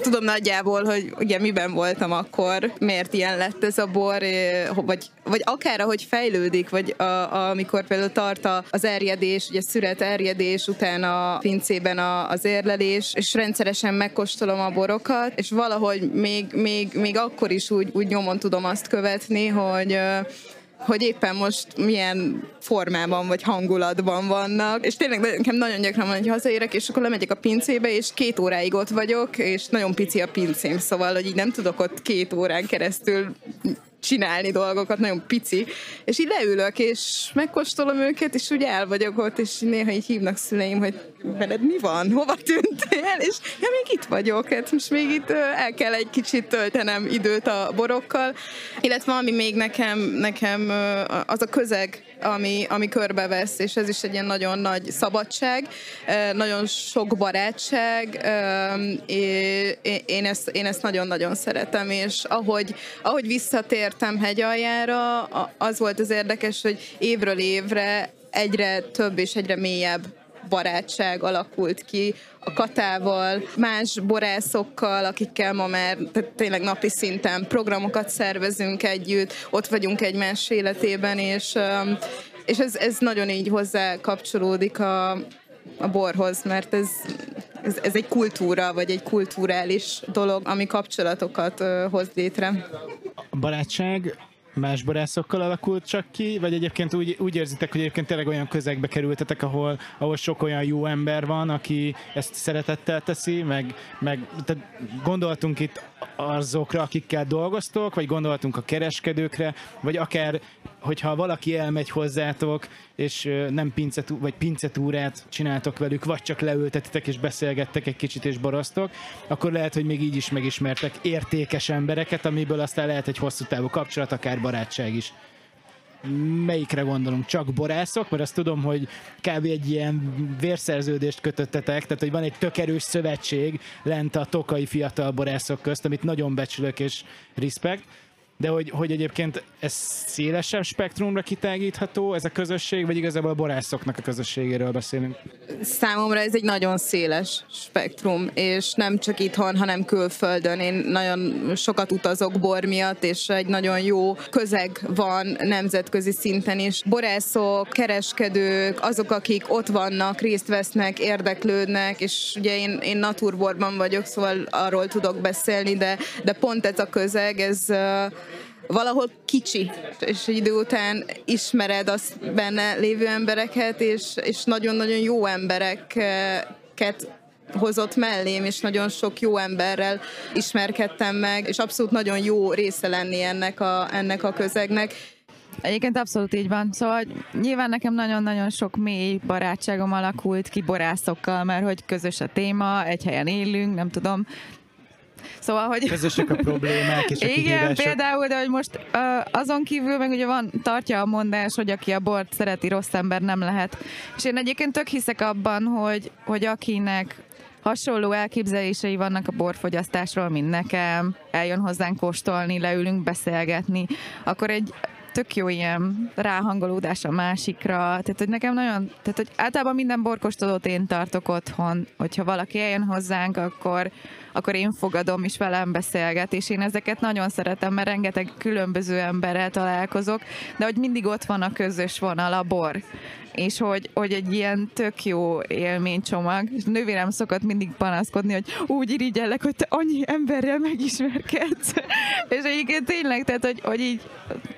tudom nagyjából, hogy ugye miben voltam akkor, miért ilyen lett ez a bor, vagy, vagy akár ahogy fejlődik, vagy a, a, amikor például tart az erjedés, ugye szüret erjedés, után a pincében a, az érlelés, és rendszeresen megkóstolom a borok, dolgokat, és valahogy még, még, még akkor is úgy, úgy nyomon tudom azt követni, hogy hogy éppen most milyen formában vagy hangulatban vannak. És tényleg nekem nagyon gyakran van, hogy hazaérek, és akkor lemegyek a pincébe, és két óráig ott vagyok, és nagyon pici a pincém, szóval, hogy így nem tudok ott két órán keresztül csinálni dolgokat, nagyon pici, és így leülök, és megkóstolom őket, és úgy el vagyok ott, és néha így hívnak szüleim, hogy veled mi van, hova tűntél, és ja, még itt vagyok, hát most még itt el kell egy kicsit töltenem időt a borokkal, illetve ami még nekem, nekem az a közeg, ami, ami körbevesz, és ez is egy ilyen nagyon nagy szabadság, nagyon sok barátság, én ezt, én ezt nagyon-nagyon szeretem, és ahogy, ahogy visszatértem hegyaljára, az volt az érdekes, hogy évről évre egyre több és egyre mélyebb barátság alakult ki a Katával, más borászokkal, akikkel ma már tényleg napi szinten programokat szervezünk együtt, ott vagyunk egymás életében, és, és ez, ez nagyon így hozzá kapcsolódik a, a borhoz, mert ez, ez, ez egy kultúra, vagy egy kulturális dolog, ami kapcsolatokat hoz létre. A barátság más borászokkal alakult csak ki, vagy egyébként úgy, úgy érzitek, hogy egyébként tényleg olyan közegbe kerültetek, ahol, ahol sok olyan jó ember van, aki ezt szeretettel teszi, meg, meg tehát gondoltunk itt azokra, akikkel dolgoztok, vagy gondoltunk a kereskedőkre, vagy akár, hogyha valaki elmegy hozzátok, és nem pincetú, vagy pincetúrát csináltok velük, vagy csak leültetitek és beszélgettek egy kicsit és boroztok, akkor lehet, hogy még így is megismertek értékes embereket, amiből aztán lehet egy hosszú távú kapcsolat, akár barátság is melyikre gondolunk? Csak borászok? Mert azt tudom, hogy kb. egy ilyen vérszerződést kötöttetek, tehát hogy van egy tök szövetség lent a tokai fiatal borászok közt, amit nagyon becsülök és respekt de hogy, hogy egyébként ez szélesebb spektrumra kitágítható, ez a közösség, vagy igazából a borászoknak a közösségéről beszélünk? Számomra ez egy nagyon széles spektrum, és nem csak itthon, hanem külföldön. Én nagyon sokat utazok bor miatt, és egy nagyon jó közeg van nemzetközi szinten is. Borászok, kereskedők, azok, akik ott vannak, részt vesznek, érdeklődnek, és ugye én, én naturborban vagyok, szóval arról tudok beszélni, de, de pont ez a közeg, ez valahol kicsi, és idő után ismered azt benne lévő embereket, és, és nagyon-nagyon jó embereket hozott mellém, és nagyon sok jó emberrel ismerkedtem meg, és abszolút nagyon jó része lenni ennek a, ennek a közegnek. Egyébként abszolút így van. Szóval nyilván nekem nagyon-nagyon sok mély barátságom alakult ki borászokkal, mert hogy közös a téma, egy helyen élünk, nem tudom, Szóval, hogy... Közösek a problémák és a Igen, kihívások. például, de hogy most azon kívül meg ugye van, tartja a mondás, hogy aki a bort szereti, rossz ember nem lehet. És én egyébként tök hiszek abban, hogy, hogy akinek hasonló elképzelései vannak a borfogyasztásról, mint nekem, eljön hozzánk kóstolni, leülünk beszélgetni, akkor egy tök jó ilyen ráhangolódás a másikra, tehát hogy nekem nagyon, tehát hogy általában minden borkostolót én tartok otthon, hogyha valaki eljön hozzánk, akkor, akkor én fogadom és velem beszélget, és én ezeket nagyon szeretem, mert rengeteg különböző emberrel találkozok, de hogy mindig ott van a közös vonal, a bor. És hogy, hogy egy ilyen tök jó élménycsomag, és nővérem szokott mindig panaszkodni, hogy úgy irigyellek, hogy te annyi emberrel megismerkedsz. [LAUGHS] és egyébként tényleg, tehát, hogy, hogy így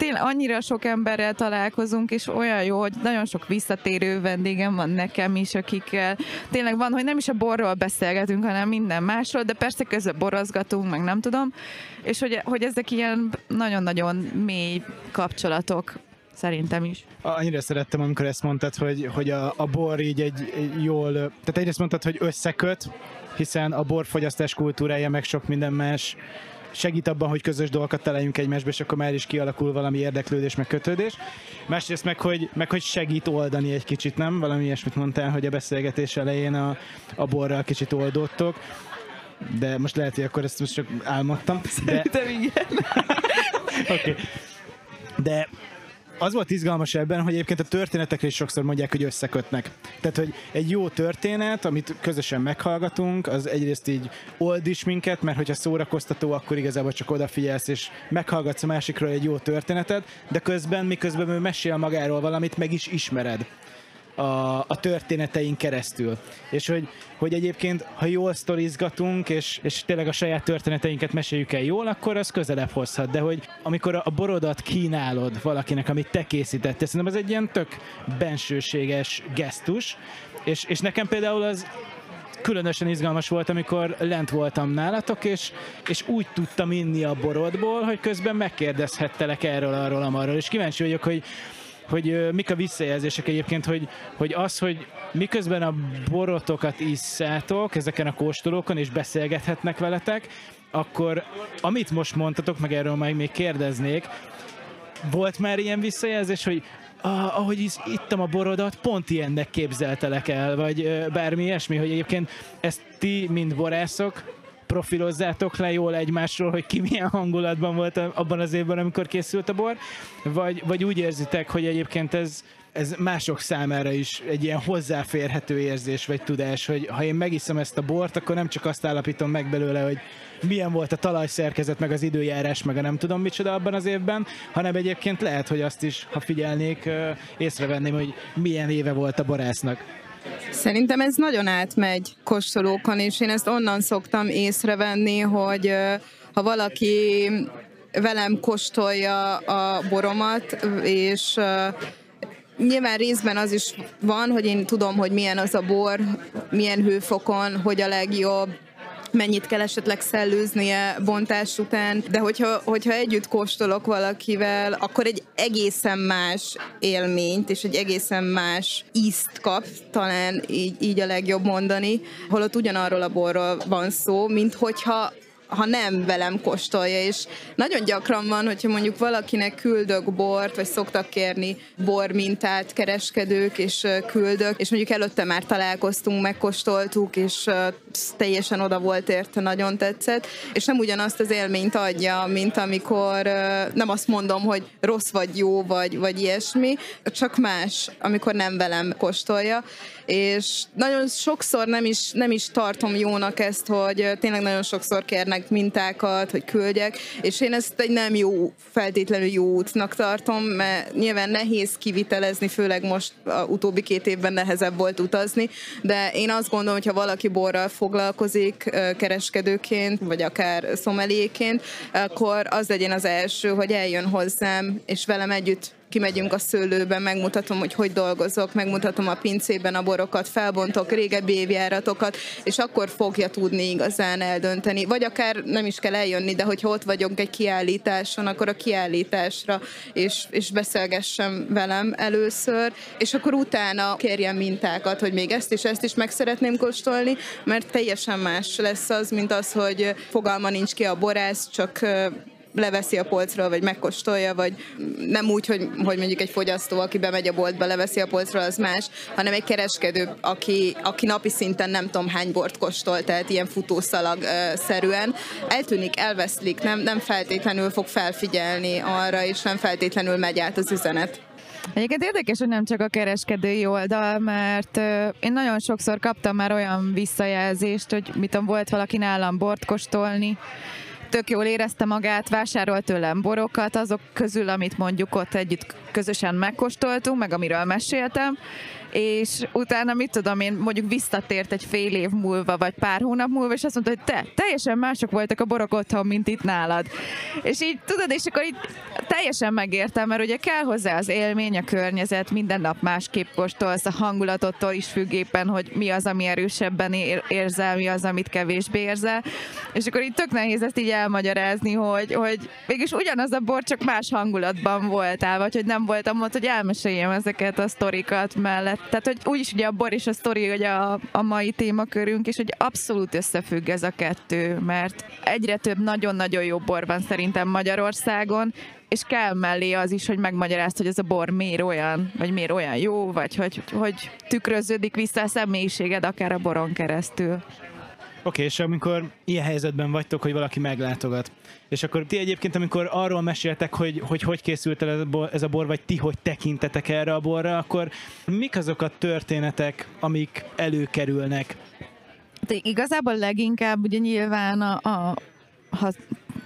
tényleg annyira sok emberrel találkozunk, és olyan jó, hogy nagyon sok visszatérő vendégem van nekem is, akikkel tényleg van, hogy nem is a borról beszélgetünk, hanem minden másról, de persze közben borozgatunk, meg nem tudom, és hogy, hogy ezek ilyen nagyon-nagyon mély kapcsolatok szerintem is. Annyira szerettem, amikor ezt mondtad, hogy, hogy a, a bor így egy, egy jól, tehát egyrészt mondtad, hogy összeköt, hiszen a borfogyasztás kultúrája meg sok minden más segít abban, hogy közös dolgokat találjunk egymásba, és akkor már is kialakul valami érdeklődés, meg kötődés. Másrészt meg, hogy, meg hogy segít oldani egy kicsit, nem? Valami ilyesmit mondtál, hogy a beszélgetés elején a, a borral kicsit oldottok. De most lehet, hogy akkor ezt most csak álmodtam. De... Szerintem igen. [LAUGHS] Oké. okay. De az volt izgalmas ebben, hogy egyébként a történetekre is sokszor mondják, hogy összekötnek. Tehát, hogy egy jó történet, amit közösen meghallgatunk, az egyrészt így old is minket, mert hogyha szórakoztató, akkor igazából csak odafigyelsz, és meghallgatsz a másikról egy jó történetet, de közben, miközben ő mesél magáról valamit, meg is ismered a, a történeteink keresztül. És hogy, hogy egyébként, ha jól sztorizgatunk, és, és tényleg a saját történeteinket meséljük el jól, akkor az közelebb hozhat. De hogy amikor a borodat kínálod valakinek, amit te készítettél, szerintem ez egy ilyen tök bensőséges gesztus, és, és nekem például az különösen izgalmas volt, amikor lent voltam nálatok, és, és úgy tudtam inni a borodból, hogy közben megkérdezhettelek erről, arról, amarról, és kíváncsi vagyok, hogy hogy mik a visszajelzések egyébként, hogy, hogy az, hogy miközben a borotokat isszátok ezeken a kóstolókon, és beszélgethetnek veletek, akkor amit most mondtatok, meg erről majd még kérdeznék, volt már ilyen visszajelzés, hogy ah, ahogy is ittam a borodat, pont ilyennek képzeltelek el, vagy bármi ilyesmi, hogy egyébként ezt ti, mint borászok, profilozzátok le jól egymásról, hogy ki milyen hangulatban volt abban az évben, amikor készült a bor, vagy, vagy úgy érzitek, hogy egyébként ez, ez mások számára is egy ilyen hozzáférhető érzés vagy tudás, hogy ha én megiszom ezt a bort, akkor nem csak azt állapítom meg belőle, hogy milyen volt a talajszerkezet, meg az időjárás, meg a nem tudom micsoda abban az évben, hanem egyébként lehet, hogy azt is, ha figyelnék, észrevenném, hogy milyen éve volt a borásznak. Szerintem ez nagyon átmegy kóstolókon, és én ezt onnan szoktam észrevenni, hogy ha valaki velem kóstolja a boromat, és Nyilván részben az is van, hogy én tudom, hogy milyen az a bor, milyen hőfokon, hogy a legjobb, mennyit kell esetleg szellőznie bontás után, de hogyha, hogyha együtt kóstolok valakivel, akkor egy egészen más élményt és egy egészen más ízt kap, talán így, így a legjobb mondani, holott ugyanarról a borról van szó, mint hogyha ha nem velem kóstolja, és nagyon gyakran van, hogyha mondjuk valakinek küldök bort, vagy szoktak kérni bormintát kereskedők, és küldök, és mondjuk előtte már találkoztunk, megkóstoltuk, és teljesen oda volt érte, nagyon tetszett, és nem ugyanazt az élményt adja, mint amikor nem azt mondom, hogy rossz vagy jó, vagy, vagy ilyesmi, csak más, amikor nem velem kóstolja, és nagyon sokszor nem is, nem is tartom jónak ezt, hogy tényleg nagyon sokszor kérnek mintákat, hogy küldjek, és én ezt egy nem jó, feltétlenül jó útnak tartom, mert nyilván nehéz kivitelezni, főleg most a utóbbi két évben nehezebb volt utazni, de én azt gondolom, hogy ha valaki borral foglalkozik kereskedőként, vagy akár szomeléként, akkor az legyen az első, hogy eljön hozzám, és velem együtt kimegyünk a szőlőbe, megmutatom, hogy hogy dolgozok, megmutatom a pincében a borokat, felbontok régebbi évjáratokat, és akkor fogja tudni igazán eldönteni. Vagy akár nem is kell eljönni, de hogyha ott vagyunk egy kiállításon, akkor a kiállításra, és, és beszélgessem velem először, és akkor utána kérjem mintákat, hogy még ezt és ezt is meg szeretném kóstolni, mert teljesen más lesz az, mint az, hogy fogalma nincs ki a borász, csak leveszi a polcról, vagy megkóstolja, vagy nem úgy, hogy, hogy mondjuk egy fogyasztó, aki bemegy a boltba, leveszi a polcról, az más, hanem egy kereskedő, aki, aki napi szinten nem tudom hány bort kóstol, tehát ilyen futószalag uh, szerűen, eltűnik, elveszlik, nem, nem feltétlenül fog felfigyelni arra, és nem feltétlenül megy át az üzenet. Egyébként érdekes, hogy nem csak a kereskedői oldal, mert én nagyon sokszor kaptam már olyan visszajelzést, hogy mit tudom, volt valaki nálam bort kóstolni, tök jól érezte magát, vásárolt tőlem borokat, azok közül, amit mondjuk ott együtt közösen megkóstoltunk, meg amiről meséltem, és utána mit tudom én, mondjuk visszatért egy fél év múlva, vagy pár hónap múlva, és azt mondta, hogy te, teljesen mások voltak a borok otthon, mint itt nálad. És így tudod, és akkor így teljesen megértem, mert ugye kell hozzá az élmény, a környezet, minden nap másképp kóstolsz, a hangulatottól is függ hogy mi az, ami erősebben érzel, mi az, amit kevésbé érzel. És akkor így tök nehéz ezt így elmagyarázni, hogy, hogy mégis ugyanaz a bor, csak más hangulatban voltál, vagy hogy nem voltam ott, hogy elmeséljem ezeket a sztorikat mellett tehát, hogy úgyis ugye a bor és a sztori hogy a, a mai témakörünk, és hogy abszolút összefügg ez a kettő, mert egyre több nagyon-nagyon jó bor van szerintem Magyarországon, és kell mellé az is, hogy megmagyarázd, hogy ez a bor miért olyan, vagy miért olyan jó, vagy hogy, hogy tükröződik vissza a személyiséged akár a boron keresztül. Oké, okay, és amikor ilyen helyzetben vagytok, hogy valaki meglátogat, és akkor ti egyébként, amikor arról meséltek, hogy hogy, hogy készült el ez a bor, vagy ti hogy tekintetek erre a borra, akkor mik azok a történetek, amik előkerülnek? De igazából leginkább ugye nyilván a, a ha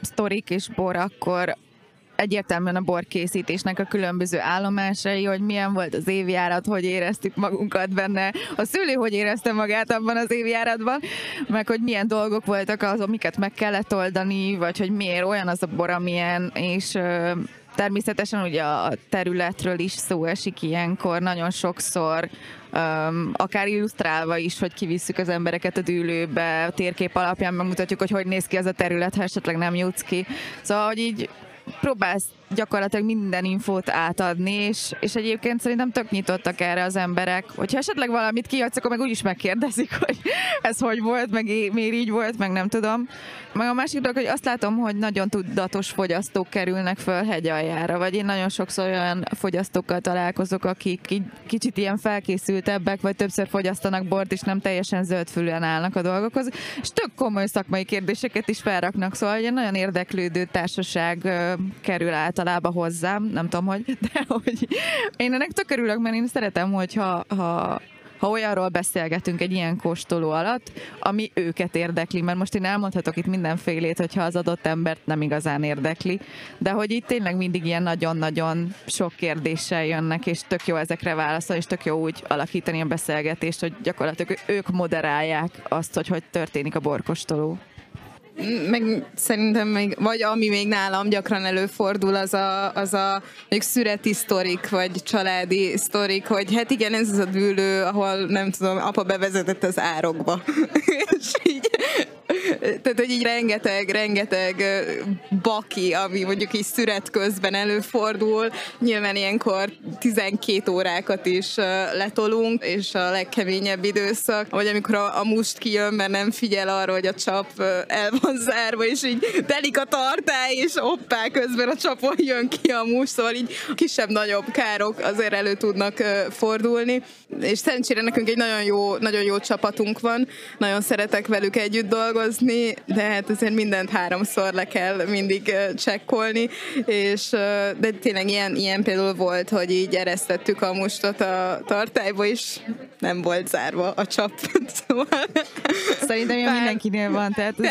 sztorik és bor, akkor egyértelműen a borkészítésnek a különböző állomásai, hogy milyen volt az évjárat, hogy éreztük magunkat benne, a szülő hogy érezte magát abban az évjáratban, meg hogy milyen dolgok voltak az, amiket meg kellett oldani, vagy hogy miért olyan az a bor, amilyen, és Természetesen ugye a területről is szó esik ilyenkor, nagyon sokszor, um, akár illusztrálva is, hogy kivisszük az embereket a dűlőbe, a térkép alapján megmutatjuk, hogy hogy néz ki ez a terület, ha esetleg nem jutsz ki. Szóval, hogy így próbálsz gyakorlatilag minden infót átadni, és, és egyébként szerintem tök nyitottak erre az emberek. Hogyha esetleg valamit kiadsz, akkor meg úgyis megkérdezik, [LAUGHS] hogy ez hogy volt, meg miért így volt, meg nem tudom. Meg a másik dolog, hogy azt látom, hogy nagyon tudatos fogyasztók kerülnek föl hegyaljára, vagy én nagyon sokszor olyan fogyasztókkal találkozok, akik kicsit ilyen felkészültebbek, vagy többször fogyasztanak bort, és nem teljesen zöldfülűen állnak a dolgokhoz, és tök komoly szakmai kérdéseket is felraknak, szóval egy nagyon érdeklődő társaság kerül általában hozzám, nem tudom, hogy, [LAUGHS] de hogy én ennek tök örülök, mert én szeretem, hogyha ha, ha olyanról beszélgetünk egy ilyen kóstoló alatt, ami őket érdekli, mert most én elmondhatok itt mindenfélét, hogyha az adott embert nem igazán érdekli, de hogy itt tényleg mindig ilyen nagyon-nagyon sok kérdéssel jönnek, és tök jó ezekre válaszolni, és tök jó úgy alakítani a beszélgetést, hogy gyakorlatilag ők moderálják azt, hogy hogy történik a borkostoló meg szerintem még, vagy ami még nálam gyakran előfordul, az a, az a még szüreti sztorik, vagy családi sztorik, hogy hát igen, ez az a dűlő, ahol nem tudom, apa bevezetett az árokba. [LAUGHS] és így tehát, hogy így rengeteg, rengeteg baki, ami mondjuk így szüret közben előfordul. Nyilván ilyenkor 12 órákat is letolunk, és a legkeményebb időszak, vagy amikor a, a must kijön, mert nem figyel arra, hogy a csap el van zárva, és így telik a tartály, és oppá, közben a csapon jön ki a must, szóval így kisebb-nagyobb károk azért elő tudnak fordulni. És szerencsére nekünk egy nagyon jó, nagyon jó csapatunk van, nagyon szeretek velük együtt dolgozni, de hát azért mindent háromszor le kell mindig csekkolni, és de tényleg ilyen, ilyen például volt, hogy így eresztettük a mustot a tartályba, és nem volt zárva a csap. [LAUGHS] Szóval Szerintem ilyen mindenkinél van. Tehát az,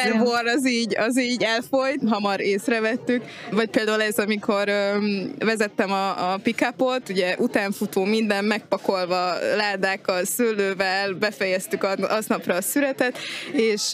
ilyen... az, így, az így elfolyt, hamar észrevettük. Vagy például ez, amikor öm, vezettem a, a pickupot, ugye utánfutó minden megpakolva ládákkal, szőlővel, befejeztük aznapra a szüretet, és,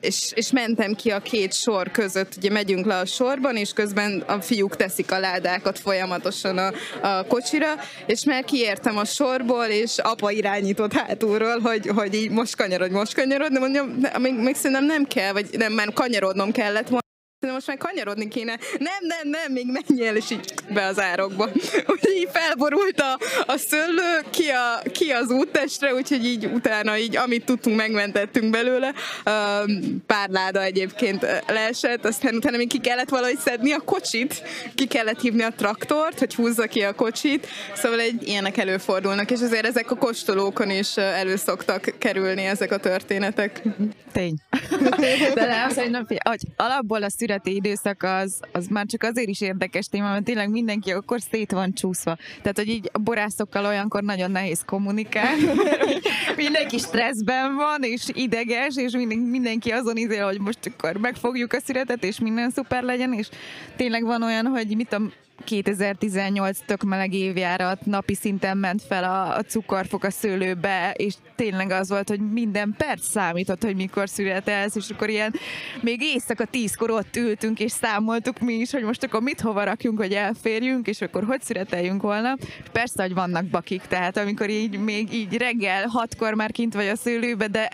és, és mentem ki a két sor között, ugye megyünk le a sorban, és közben a fiúk teszik a ládákat folyamatosan a, a kocsira, és már kiértem a sorból, és apa irányított hátulról, hogy, hogy így most kanyarodj, most kanyarodj, de mondjam, még, még szerintem nem kell, vagy nem, már kanyarodnom kellett volna, de most már kanyarodni kéne. Nem, nem, nem, még menjél, és így be az árokba. [LAUGHS] Úgyhogy így felborult a, a szőlő, ki, a, ki az úttestre, úgyhogy így utána így, amit tudtunk, megmentettünk belőle. Pár láda egyébként leesett, aztán utána még ki kellett valahogy szedni a kocsit, ki kellett hívni a traktort, hogy húzza ki a kocsit, szóval egy ilyenek előfordulnak, és azért ezek a kostolókon is elő szoktak kerülni ezek a történetek. Tény. [LAUGHS] De nem, szerintem, hogy alapból a szüreti időszak az, az már csak azért is érdekes téma, mert tényleg mindenki akkor szét van csúszva. Tehát, hogy így a borászokkal olyankor nagyon nehéz kommunikálni, [LAUGHS] mindenki stresszben van, és ideges, és mindenki azon izél, hogy most akkor megfogjuk a szüretet, és minden szuper legyen, és tényleg van olyan, hogy mit a 2018 tök meleg évjárat, napi szinten ment fel a, a cukorfok a szőlőbe, és tényleg az volt, hogy minden perc számított, hogy mikor születelsz, és akkor ilyen még éjszaka tízkor ott ültünk, és számoltuk mi is, hogy most akkor mit hova rakjunk, hogy elférjünk, és akkor hogy születeljünk volna. Persze, hogy vannak bakik, tehát amikor így még így reggel hatkor már kint vagy a szőlőbe, de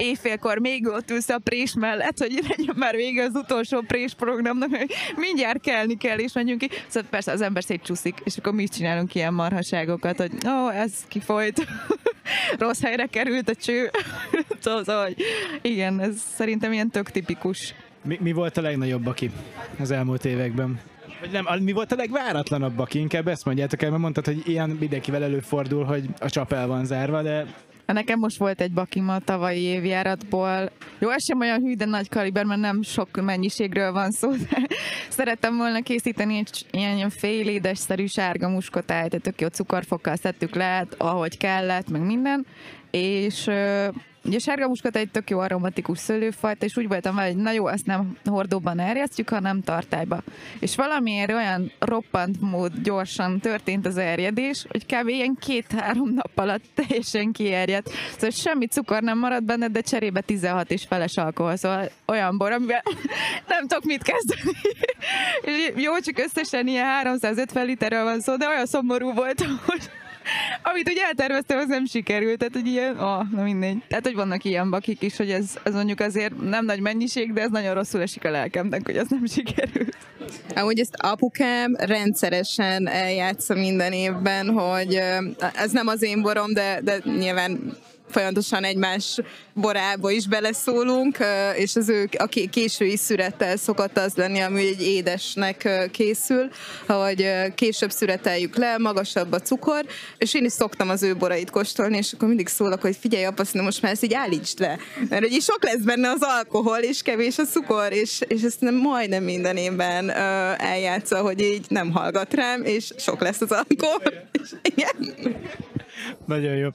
éjfélkor még ott ülsz a prés mellett, hogy legyen már vége az utolsó prés programnak, hogy mindjárt kelni kell, és menjünk ki. Szóval persze az ember szétcsúszik, és akkor mi csinálunk ilyen marhaságokat, hogy ó, oh, ez kifolyt, [LAUGHS] rossz helyre került a cső. [LAUGHS] szóval, hogy igen, ez szerintem ilyen tök tipikus. Mi, mi volt a legnagyobb, aki az elmúlt években? Vagy nem, mi volt a legváratlanabb, aki inkább ezt mondjátok el, mert mondtad, hogy ilyen mindenkivel előfordul, hogy a csap el van zárva, de Nekem most volt egy bakim a tavalyi évjáratból. Jó, ez sem olyan hű, de nagy kaliber, mert nem sok mennyiségről van szó, de szerettem volna készíteni egy ilyen, ilyen félédes-szerű sárga muskotájt, tehát tök jó cukorfokkal szedtük le, ahogy kellett, meg minden, és Ugye a sárga muskata egy tök jó aromatikus szőlőfajta, és úgy voltam vele, hogy na jó, ezt nem hordóban erjesztjük, hanem tartályba. És valamiért olyan roppant mód gyorsan történt az erjedés, hogy kb. ilyen két-három nap alatt teljesen kierjedt. Szóval semmi cukor nem maradt benne, de cserébe 16 és feles alkohol, szóval olyan bor, amivel [LAUGHS] nem tudok mit kezdeni. [LAUGHS] és jó, csak összesen ilyen 350 literről van szó, de olyan szomorú volt, hogy amit ugye elterveztem, az nem sikerült, tehát hogy ilyen, ah, na mindegy. Tehát, hogy vannak ilyen bakik is, hogy ez, ez mondjuk azért nem nagy mennyiség, de ez nagyon rosszul esik a lelkemnek, hogy az nem [LAUGHS] sikerült. Amúgy ezt apukám rendszeresen eljátsza minden évben, hogy ez nem az én borom, de, de nyilván folyamatosan egymás borába is beleszólunk, és az ő a késői szürettel szokott az lenni, ami egy édesnek készül, hogy később szüreteljük le, magasabb a cukor, és én is szoktam az ő borait kóstolni, és akkor mindig szólok, hogy figyelj, apa, most már ezt így állítsd le, mert hogy sok lesz benne az alkohol, és kevés a cukor, és, és ezt nem majdnem minden évben eljátsza, hogy így nem hallgat rám, és sok lesz az alkohol. És igen. Nagyon jó.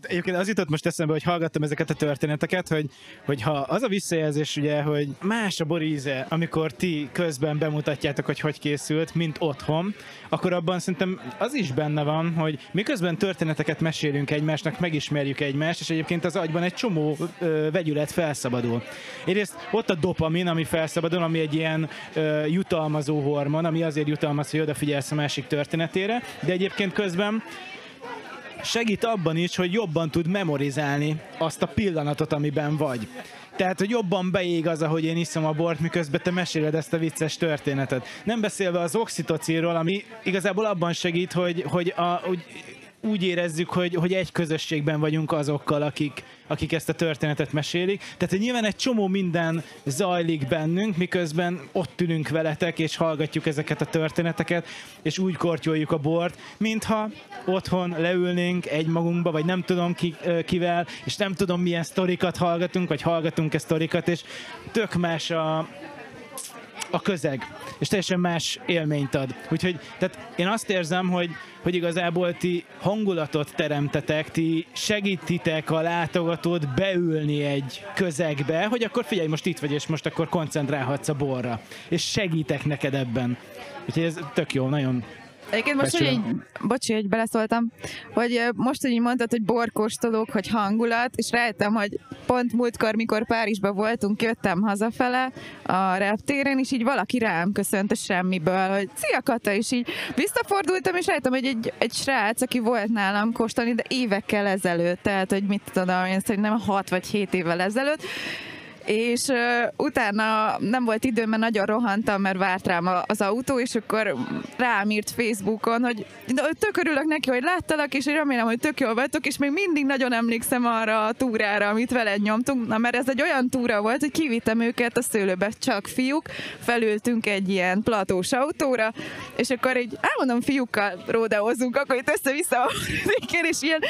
Egyébként az jutott most eszembe, hogy hallgattam ezeket a történeteket, hogy, hogy ha az a visszajelzés ugye, hogy más a boríze, amikor ti közben bemutatjátok, hogy hogy készült, mint otthon, akkor abban szerintem az is benne van, hogy miközben történeteket mesélünk egymásnak, megismerjük egymást, és egyébként az agyban egy csomó ö, vegyület felszabadul. Egyrészt ott a dopamin, ami felszabadul, ami egy ilyen ö, jutalmazó hormon, ami azért jutalmaz, hogy odafigyelsz a másik történetére, de egyébként közben segít abban is, hogy jobban tud memorizálni azt a pillanatot, amiben vagy. Tehát, hogy jobban beég az, ahogy én iszom a bort, miközben te meséled ezt a vicces történetet. Nem beszélve az oxitocinról, ami igazából abban segít, hogy, hogy, a, hogy úgy érezzük, hogy, hogy egy közösségben vagyunk azokkal, akik, akik ezt a történetet mesélik. Tehát hogy nyilván egy csomó minden zajlik bennünk, miközben ott ülünk veletek, és hallgatjuk ezeket a történeteket, és úgy kortyoljuk a bort, mintha otthon leülnénk egymagunkba, vagy nem tudom ki, kivel, és nem tudom milyen sztorikat hallgatunk, vagy hallgatunk-e sztorikat, és tök más a, a közeg, és teljesen más élményt ad. Úgyhogy tehát én azt érzem, hogy, hogy igazából ti hangulatot teremtetek, ti segítitek a látogatót beülni egy közegbe, hogy akkor figyelj, most itt vagy, és most akkor koncentrálhatsz a borra. És segítek neked ebben. Úgyhogy ez tök jó, nagyon Egyébként most, hogy így, bocsi, hogy beleszóltam, hogy most, hogy így mondtad, hogy borkóstolók, hogy hangulat, és rájöttem, hogy pont múltkor, mikor Párizsban voltunk, jöttem hazafele a reptéren, és így valaki rám köszönt a semmiből, hogy szia Kata, és így visszafordultam, és rájöttem, hogy egy, egy srác, aki volt nálam kóstolni, de évekkel ezelőtt, tehát, hogy mit tudom, én szerintem 6 vagy 7 évvel ezelőtt, és uh, utána nem volt időm, mert nagyon rohantam, mert várt rám az autó, és akkor rám írt Facebookon, hogy tök örülök neki, hogy láttalak, és remélem, hogy tök jól vagytok, és még mindig nagyon emlékszem arra a túrára, amit veled nyomtunk, na mert ez egy olyan túra volt, hogy kivittem őket a szőlőbe, csak fiúk, felültünk egy ilyen platós autóra, és akkor egy, elmondom, fiúkkal ródeozzunk, akkor itt össze-vissza és ilyen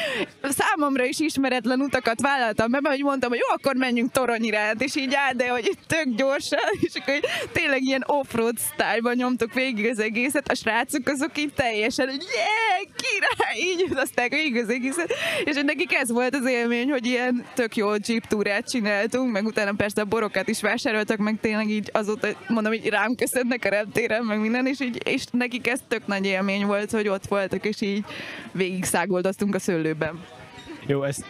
számomra is ismeretlen utakat vállaltam mert hogy mondtam, hogy jó, akkor menjünk torony iránt, és így áll, de hogy tök gyorsan, és akkor tényleg ilyen off-road style nyomtuk végig az egészet, a srácok azok így teljesen, hogy yeah, király, így utazták végig az egészet, és nekik ez volt az élmény, hogy ilyen tök jó jeep túrát csináltunk, meg utána persze a borokat is vásároltak, meg tényleg így azóta mondom, hogy rám köszönnek a reptéren, meg minden, és, így, és nekik ez tök nagy élmény volt, hogy ott voltak, és így végig szágoldoztunk a szőlőben. Jó, ezt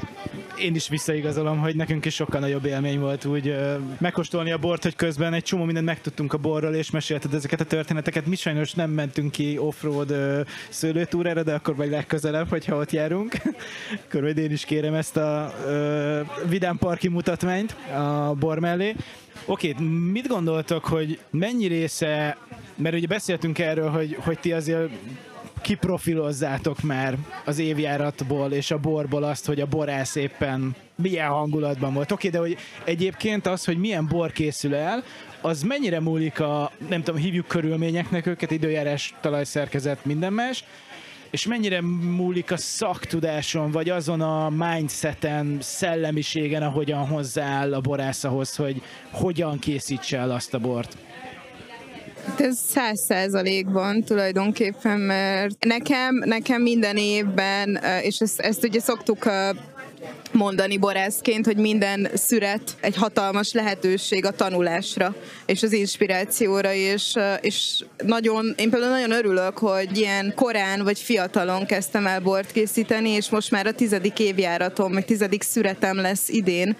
én is visszaigazolom, hogy nekünk is sokkal nagyobb élmény volt úgy uh, megkóstolni a bort, hogy közben egy csomó mindent megtudtunk a borról, és mesélted ezeket a történeteket. Mi sajnos nem mentünk ki offroad uh, szőlőtúrára, de akkor majd legközelebb, hogyha ott járunk. [LAUGHS] akkor majd én is kérem ezt a uh, vidám parki mutatmányt a bor mellé. Oké, mit gondoltok, hogy mennyi része, mert ugye beszéltünk erről, hogy, hogy ti azért kiprofilozzátok már az évjáratból és a borból azt, hogy a borász éppen milyen hangulatban volt. Oké, de hogy egyébként az, hogy milyen bor készül el, az mennyire múlik a, nem tudom, hívjuk körülményeknek őket, időjárás, talajszerkezet, minden más, és mennyire múlik a szaktudáson, vagy azon a mindseten, szellemiségen, ahogyan hozzááll a borász ahhoz, hogy hogyan készítse el azt a bort? Hát ez száz százalékban tulajdonképpen, mert nekem, nekem minden évben, és ezt, ezt ugye szoktuk mondani borászként, hogy minden szüret egy hatalmas lehetőség a tanulásra és az inspirációra, és, és nagyon, én például nagyon örülök, hogy ilyen korán vagy fiatalon kezdtem el bort készíteni, és most már a tizedik évjáratom, meg tizedik szüretem lesz idén,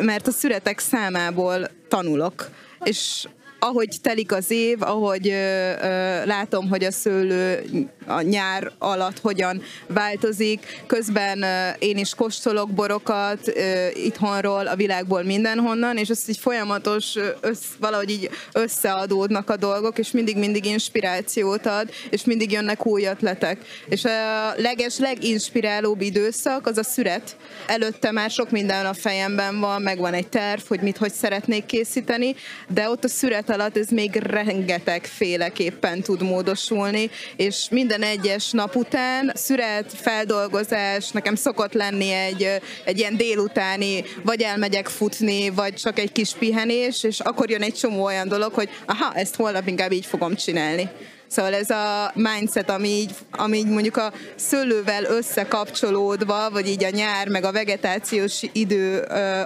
mert a szüretek számából tanulok. És ahogy telik az év, ahogy ö, ö, látom, hogy a szőlő a nyár alatt hogyan változik, közben ö, én is kóstolok borokat ö, itthonról, a világból mindenhonnan, és ez így folyamatos, össz, valahogy így összeadódnak a dolgok, és mindig-mindig inspirációt ad, és mindig jönnek új ötletek. És a leges, leginspirálóbb időszak az a szüret. Előtte már sok minden a fejemben van, megvan egy terv, hogy mit, hogy szeretnék készíteni, de ott a szüret alatt ez még rengeteg féleképpen tud módosulni, és minden egyes nap után szüret, feldolgozás, nekem szokott lenni egy, egy ilyen délutáni, vagy elmegyek futni, vagy csak egy kis pihenés, és akkor jön egy csomó olyan dolog, hogy aha, ezt holnap inkább így fogom csinálni. Szóval ez a mindset, ami így, ami így mondjuk a szőlővel összekapcsolódva, vagy így a nyár, meg a vegetációs idő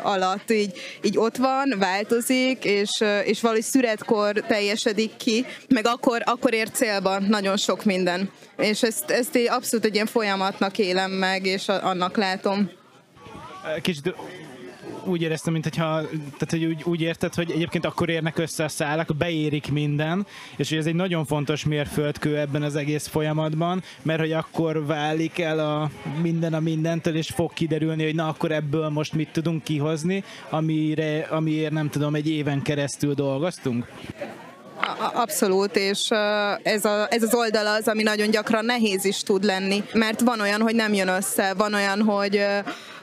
alatt így, így ott van, változik, és, és valahogy szüretkor teljesedik ki, meg akkor, akkor ér célba nagyon sok minden. És ezt, ezt én abszolút egy ilyen folyamatnak élem meg, és annak látom. Kicsit úgy éreztem, mintha, tehát hogy úgy, úgy érted, hogy egyébként akkor érnek össze a szálak, beérik minden, és hogy ez egy nagyon fontos mérföldkő ebben az egész folyamatban, mert hogy akkor válik el a minden a mindentől, és fog kiderülni, hogy na akkor ebből most mit tudunk kihozni, amire, amiért nem tudom, egy éven keresztül dolgoztunk. Abszolút, és ez, a, ez az oldal az, ami nagyon gyakran nehéz is tud lenni, mert van olyan, hogy nem jön össze, van olyan, hogy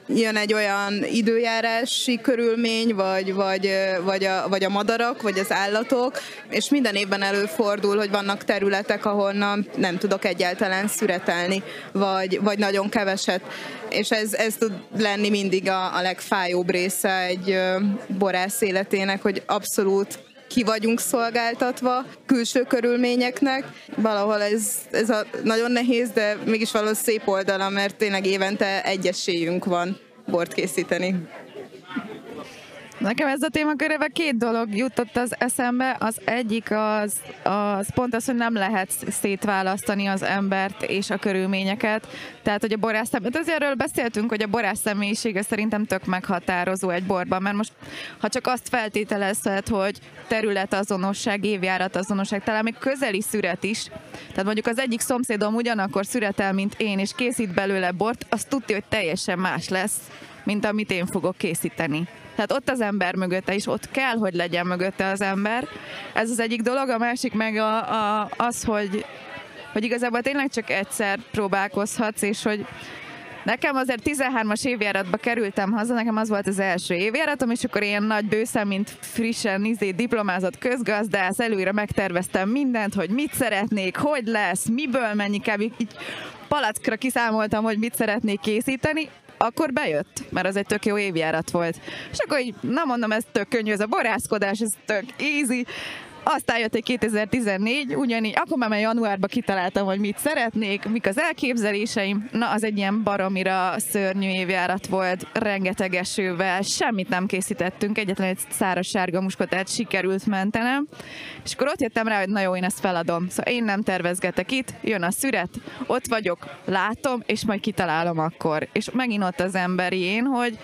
jön egy olyan időjárási körülmény, vagy, vagy, vagy, a, vagy a madarak, vagy az állatok, és minden évben előfordul, hogy vannak területek, ahonnan nem tudok egyáltalán szüretelni, vagy, vagy nagyon keveset. És ez, ez tud lenni mindig a, a legfájóbb része egy borász életének, hogy abszolút ki vagyunk szolgáltatva külső körülményeknek. Valahol ez, ez a nagyon nehéz, de mégis valahol szép oldala, mert tényleg évente egy esélyünk van bort készíteni. Nekem ez a témakörbe két dolog jutott az eszembe. Az egyik az, az pont az, hogy nem lehet szétválasztani az embert és a körülményeket. Tehát, hogy a borász személyiség, hát azért erről beszéltünk, hogy a borász személyisége szerintem tök meghatározó egy borban, mert most ha csak azt feltételezhet, hogy területazonosság, azonosság, talán még közeli szüret is. Tehát mondjuk az egyik szomszédom ugyanakkor szüretel, mint én, és készít belőle bort, azt tudja, hogy teljesen más lesz, mint amit én fogok készíteni. Tehát ott az ember mögötte is, ott kell, hogy legyen mögötte az ember. Ez az egyik dolog, a másik meg a, a, az, hogy, hogy igazából tényleg csak egyszer próbálkozhatsz, és hogy Nekem azért 13-as évjáratba kerültem haza, nekem az volt az első évjáratom, és akkor ilyen nagy bőszem, mint frissen izé, diplomázott közgazdász, előre megterveztem mindent, hogy mit szeretnék, hogy lesz, miből mennyi kb. Így palackra kiszámoltam, hogy mit szeretnék készíteni, akkor bejött, mert az egy tök jó évjárat volt. És akkor így, na mondom, ez tök könnyű, ez a borászkodás, ez tök easy. Aztán jött egy 2014, ugyanígy, akkor már januárban kitaláltam, hogy mit szeretnék, mik az elképzeléseim. Na, az egy ilyen baromira szörnyű évjárat volt, rengeteg esővel, semmit nem készítettünk, egyetlen egy száraz sárga muskotát sikerült mentenem. És akkor ott jöttem rá, hogy na jó, én ezt feladom. Szóval én nem tervezgetek itt, jön a szüret, ott vagyok, látom, és majd kitalálom akkor. És megint ott az emberi én, hogy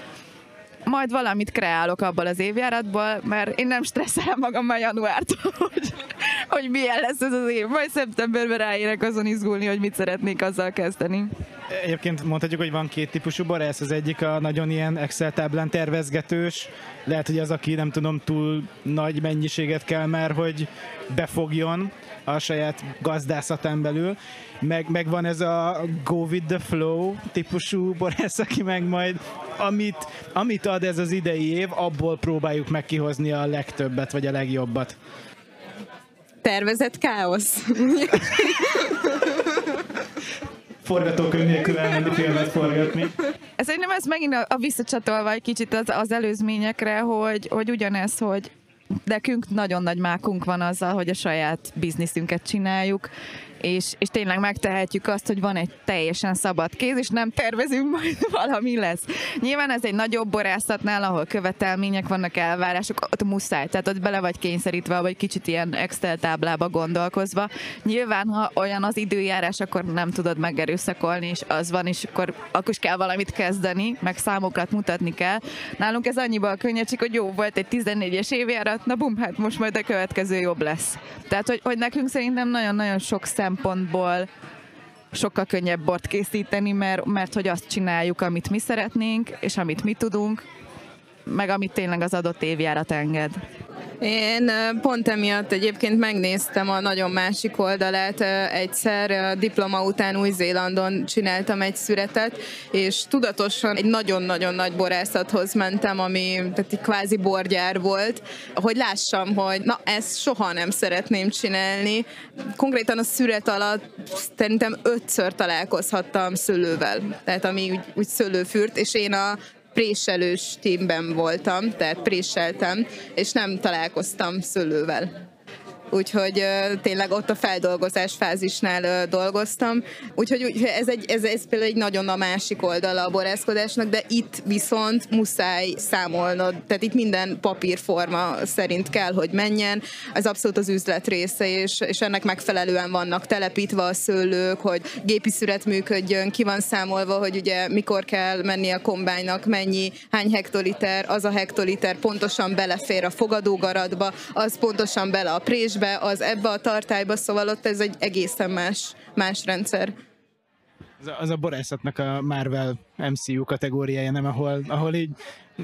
majd valamit kreálok abból az évjáratból, mert én nem stresszelem magam a januártól, [LAUGHS] hogy, hogy milyen lesz ez az év. Majd szeptemberben ráérek azon izgulni, hogy mit szeretnék azzal kezdeni. Egyébként mondhatjuk, hogy van két típusú borász. Az egyik a nagyon ilyen Excel táblán tervezgetős. Lehet, hogy az, aki nem tudom, túl nagy mennyiséget kell már, hogy befogjon a saját gazdászatán belül. Meg, meg van ez a go with the flow típusú borász, aki meg majd amit, amit ad ez az idei év, abból próbáljuk meg kihozni a legtöbbet, vagy a legjobbat. Tervezett káosz. forgatókönyv nélkül elmenni filmet forgatni. Ez nem ez megint a, a visszacsatolva egy kicsit az, az előzményekre, hogy, hogy ugyanez, hogy nekünk nagyon nagy mákunk van azzal, hogy a saját bizniszünket csináljuk, és, és tényleg megtehetjük azt, hogy van egy teljesen szabad kéz, és nem tervezünk majd [LAUGHS] valami lesz. Nyilván ez egy nagyobb borászatnál, ahol követelmények vannak, elvárások, ott muszáj, tehát ott bele vagy kényszerítve, vagy kicsit ilyen Excel táblába gondolkozva. Nyilván, ha olyan az időjárás, akkor nem tudod megerőszakolni, és az van, és akkor, akkor is kell valamit kezdeni, meg számokat mutatni kell. Nálunk ez annyiban könnyed, hogy jó volt egy 14-es évjárat, na bum, hát most majd a következő jobb lesz. Tehát, hogy, hogy nekünk szerintem nagyon-nagyon sok szempontból sokkal könnyebb bort készíteni, mert, mert hogy azt csináljuk, amit mi szeretnénk, és amit mi tudunk, meg amit tényleg az adott évjárat enged. Én pont emiatt egyébként megnéztem a nagyon másik oldalát. Egyszer diploma után Új-Zélandon csináltam egy szüretet, és tudatosan egy nagyon-nagyon nagy borászathoz mentem, ami tehát egy kvázi borgyár volt, hogy lássam, hogy na, ezt soha nem szeretném csinálni. Konkrétan a szüret alatt szerintem ötször találkozhattam szőlővel, tehát ami úgy, úgy szőlőfürt, és én a préselős tímben voltam, tehát préseltem, és nem találkoztam szőlővel úgyhogy tényleg ott a feldolgozás fázisnál dolgoztam. Úgyhogy, ez, egy, ez, ez például egy nagyon a másik oldala a borászkodásnak, de itt viszont muszáj számolnod, tehát itt minden papírforma szerint kell, hogy menjen. Ez abszolút az üzlet része, és, és ennek megfelelően vannak telepítve a szőlők, hogy gépi szüret működjön, ki van számolva, hogy ugye mikor kell menni a kombánynak, mennyi, hány hektoliter, az a hektoliter pontosan belefér a fogadógaratba, az pontosan bele a prés be, az ebbe a tartályba, szóval ott ez egy egészen más, más rendszer. Az a, az a borászatnak a Marvel MCU kategóriája, nem ahol, ahol így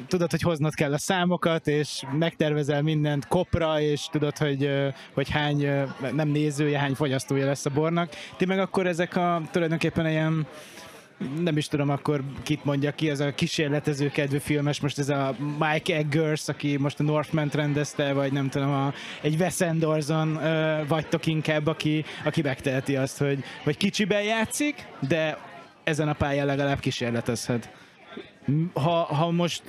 tudod, hogy hoznod kell a számokat, és megtervezel mindent kopra, és tudod, hogy, hogy hány, nem nézője, hány fogyasztója lesz a bornak. Ti meg akkor ezek a tulajdonképpen ilyen nem is tudom akkor kit mondja ki, ez a kísérletező kedvű filmes, most ez a Mike Eggers, aki most a Northman rendezte, vagy nem tudom, a, egy Wes Anderson uh, vagytok inkább, aki, aki megteheti azt, hogy, hogy kicsiben játszik, de ezen a pályán legalább kísérletezhet. Ha, ha most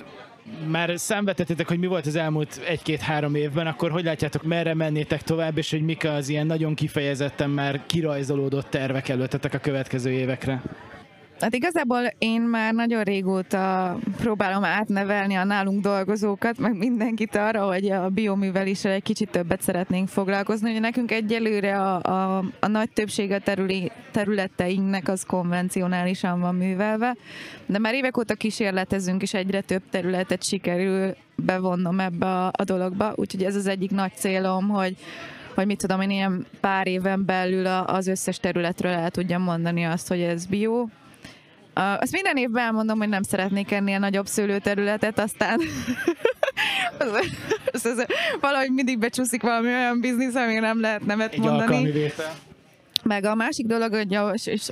már számvetettétek, hogy mi volt az elmúlt egy-két-három évben, akkor hogy látjátok, merre mennétek tovább, és hogy mik az ilyen nagyon kifejezetten már kirajzolódott tervek előttetek a következő évekre? Hát igazából én már nagyon régóta próbálom átnevelni a nálunk dolgozókat, meg mindenkit arra, hogy a bioműveléssel egy kicsit többet szeretnénk foglalkozni. Ugye nekünk egyelőre a, a, a nagy többsége terüli, területeinknek az konvencionálisan van művelve, de már évek óta kísérletezünk, és egyre több területet sikerül bevonnom ebbe a, a dologba, úgyhogy ez az egyik nagy célom, hogy hogy mit tudom én, ilyen pár éven belül az összes területről el tudjam mondani azt, hogy ez bio, azt minden évben elmondom, hogy nem szeretnék ennél nagyobb szőlőterületet, aztán [LAUGHS] az, az, az, valahogy mindig becsúszik valami olyan biznisz, ami nem lehet nevet Egy mondani. Meg a másik dolog, hogy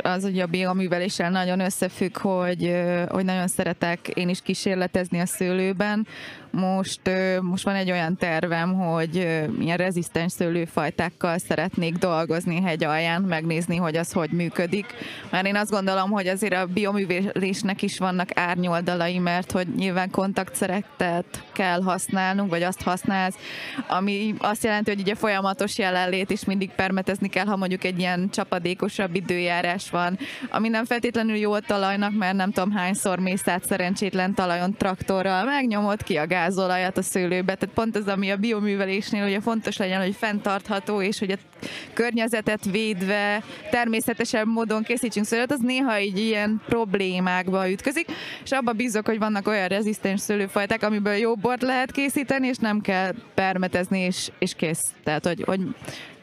az, hogy a bioműveléssel nagyon összefügg, hogy, hogy nagyon szeretek én is kísérletezni a szőlőben, most, most van egy olyan tervem, hogy ilyen rezisztens szőlőfajtákkal szeretnék dolgozni hegy alján, megnézni, hogy az hogy működik. Mert én azt gondolom, hogy azért a bioművelésnek is vannak árnyoldalai, mert hogy nyilván kontaktszerektet kell használnunk, vagy azt használsz, ami azt jelenti, hogy ugye folyamatos jelenlét is mindig permetezni kell, ha mondjuk egy ilyen csapadékosabb időjárás van, ami nem feltétlenül jó a talajnak, mert nem tudom hányszor mész át szerencsétlen talajon traktorral, megnyomod ki a gáz gázolajat a szőlőbe. Tehát pont ez, ami a bioművelésnél ugye fontos legyen, hogy fenntartható, és hogy a környezetet védve természetesen módon készítsünk szőlőt, az néha így ilyen problémákba ütközik, és abba bízok, hogy vannak olyan rezisztens szőlőfajták, amiből jó bort lehet készíteni, és nem kell permetezni, és, és kész. Tehát, hogy, hogy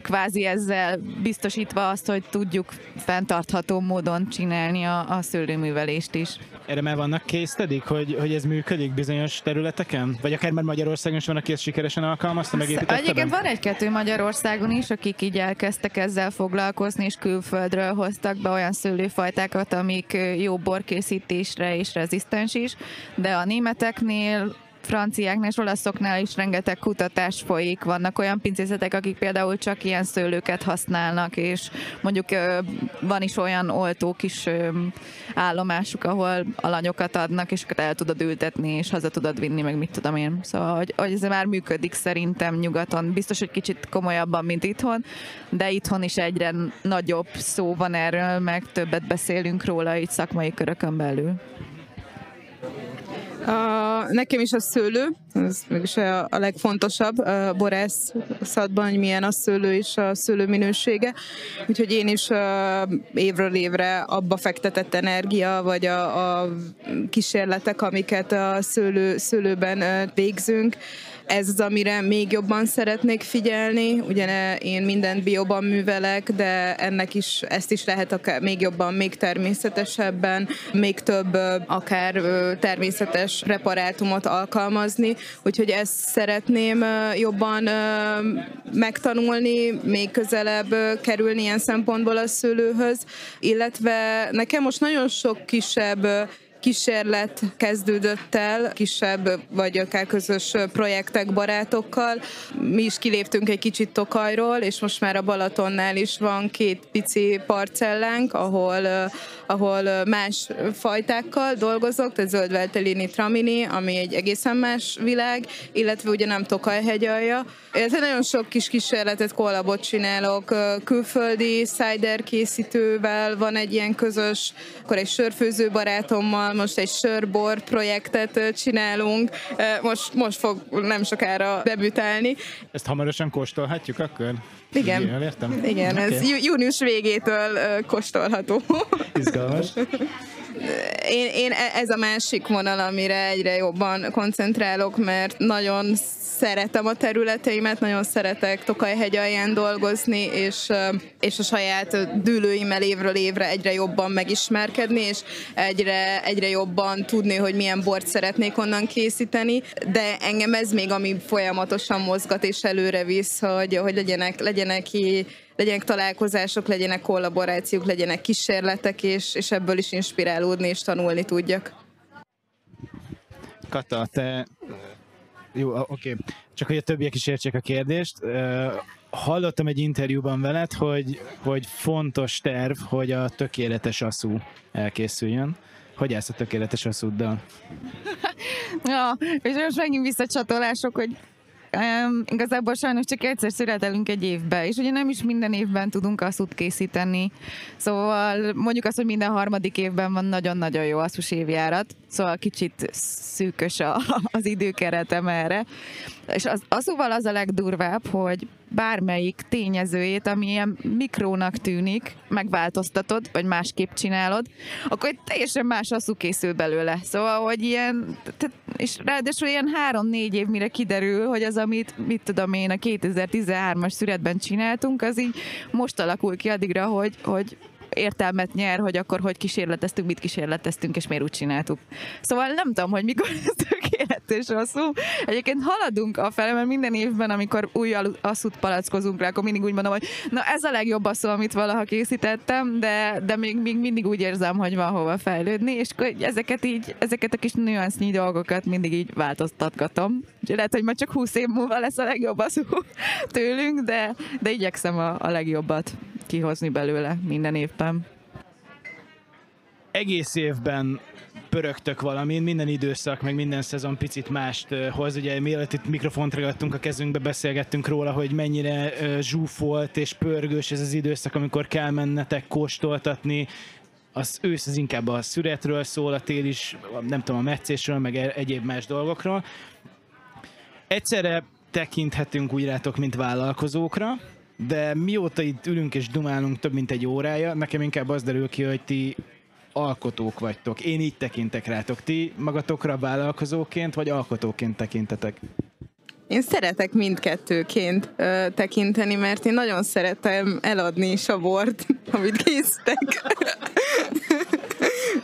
kvázi ezzel biztosítva azt, hogy tudjuk fenntartható módon csinálni a, a szőlőművelést is. Erre már vannak késztedik, hogy, hogy ez működik bizonyos területeken? Vagy akár már Magyarországon is van, aki ezt sikeresen alkalmazta, megépítette Egyébként van egy-kettő Magyarországon is, akik így elkezdtek ezzel foglalkozni, és külföldről hoztak be olyan szőlőfajtákat, amik jó borkészítésre és rezisztens is, de a németeknél franciáknál és olaszoknál is rengeteg kutatás folyik. Vannak olyan pincészetek, akik például csak ilyen szőlőket használnak, és mondjuk van is olyan oltók is állomásuk, ahol alanyokat adnak, és el tudod ültetni, és haza tudod vinni, meg mit tudom én. Szóval, hogy, hogy ez már működik szerintem nyugaton. Biztos, hogy kicsit komolyabban, mint itthon, de itthon is egyre nagyobb szó van erről, meg többet beszélünk róla így szakmai körökön belül. A, nekem is a szőlő, ez mégis a, a legfontosabb a borászatban, hogy milyen a szőlő és a szőlő minősége. Úgyhogy én is a, évről évre abba fektetett energia, vagy a, a kísérletek, amiket a szőlő, szőlőben végzünk, ez az, amire még jobban szeretnék figyelni. Ugye én mindent bioban művelek, de ennek is, ezt is lehet akár még jobban, még természetesebben, még több akár természetes preparátumot alkalmazni, úgyhogy ezt szeretném jobban megtanulni, még közelebb kerülni ilyen szempontból a szőlőhöz, illetve nekem most nagyon sok kisebb kísérlet kezdődött el, kisebb vagy akár közös projektek barátokkal. Mi is kiléptünk egy kicsit Tokajról, és most már a Balatonnál is van két pici parcellánk, ahol, ahol más fajtákkal dolgozok, tehát zöldveltelini tramini, ami egy egészen más világ, illetve ugye nem Tokaj hegyalja. Illetve nagyon sok kis kísérletet, kollabot csinálok, külföldi cider készítővel van egy ilyen közös, akkor egy sörfőző barátommal, most egy sörbor projektet csinálunk, most, most fog nem sokára debütálni. Ezt hamarosan kóstolhatjuk akkor? Igen. Igen, értem. Igen, okay. ez június végétől kóstolható. Izgalmas. Én, én e, ez a másik vonal, amire egyre jobban koncentrálok, mert nagyon szeretem a területeimet, nagyon szeretek Tokaj-hegy alján dolgozni, és, és a saját dűlőimmel évről évre egyre jobban megismerkedni, és egyre, egyre jobban tudni, hogy milyen bort szeretnék onnan készíteni, de engem ez még, ami folyamatosan mozgat és előre visz, hogy, hogy legyenek, legyenek ki legyenek találkozások, legyenek kollaborációk, legyenek kísérletek, és, és ebből is inspirálódni és tanulni tudjak. Kata, te jó, oké. Okay. Csak hogy a többiek is értsék a kérdést. Hallottam egy interjúban veled, hogy, hogy fontos terv, hogy a tökéletes aszú elkészüljön. Hogy állsz a tökéletes aszúddal? [LAUGHS] ja, és most megint visszacsatolások, hogy Um, igazából sajnos csak egyszer születelünk egy évbe, és ugye nem is minden évben tudunk asszút készíteni. Szóval mondjuk azt, hogy minden harmadik évben van nagyon-nagyon jó asszus évjárat, szóval kicsit szűkös a, az időkeretem erre. És az, azóval az a legdurvább, hogy bármelyik tényezőjét, ami ilyen mikrónak tűnik, megváltoztatod, vagy másképp csinálod, akkor egy teljesen más asszú készül belőle. Szóval, hogy ilyen, tehát, és ráadásul ilyen három-négy év mire kiderül, hogy az, amit, mit tudom én, a 2013-as szüretben csináltunk, az így most alakul ki addigra, hogy, hogy értelmet nyer, hogy akkor hogy kísérleteztünk, mit kísérleteztünk, és miért úgy csináltuk. Szóval nem tudom, hogy mikor ez [LAUGHS] tökéletes rosszul. Egyébként haladunk a fele, mert minden évben, amikor új asszút palackozunk rá, akkor mindig úgy mondom, hogy na ez a legjobb asszú, amit valaha készítettem, de, de még, még mindig úgy érzem, hogy van hova fejlődni, és ezeket így, ezeket a kis nüansznyi dolgokat mindig így változtatgatom. Úgyhogy lehet, hogy majd csak 20 év múlva lesz a legjobb asszú tőlünk, de, de igyekszem a, a legjobbat kihozni belőle minden évben. Egész évben pörögtök valamin, minden időszak, meg minden szezon picit mást hoz. Ugye mielőtt itt mikrofont ragadtunk a kezünkbe, beszélgettünk róla, hogy mennyire zsúfolt és pörgős ez az időszak, amikor kell mennetek kóstoltatni, az ősz az inkább a szüretről szól, a tél is, nem tudom, a meccésről, meg e- egyéb más dolgokról. Egyszerre tekinthetünk úgy rátok, mint vállalkozókra, de mióta itt ülünk és dumálunk több mint egy órája, nekem inkább az derül ki, hogy ti alkotók vagytok. Én így tekintek rátok. Ti magatokra vállalkozóként, vagy alkotóként tekintetek? Én szeretek mindkettőként ö, tekinteni, mert én nagyon szeretem eladni is a bort, [LAUGHS] amit készítek.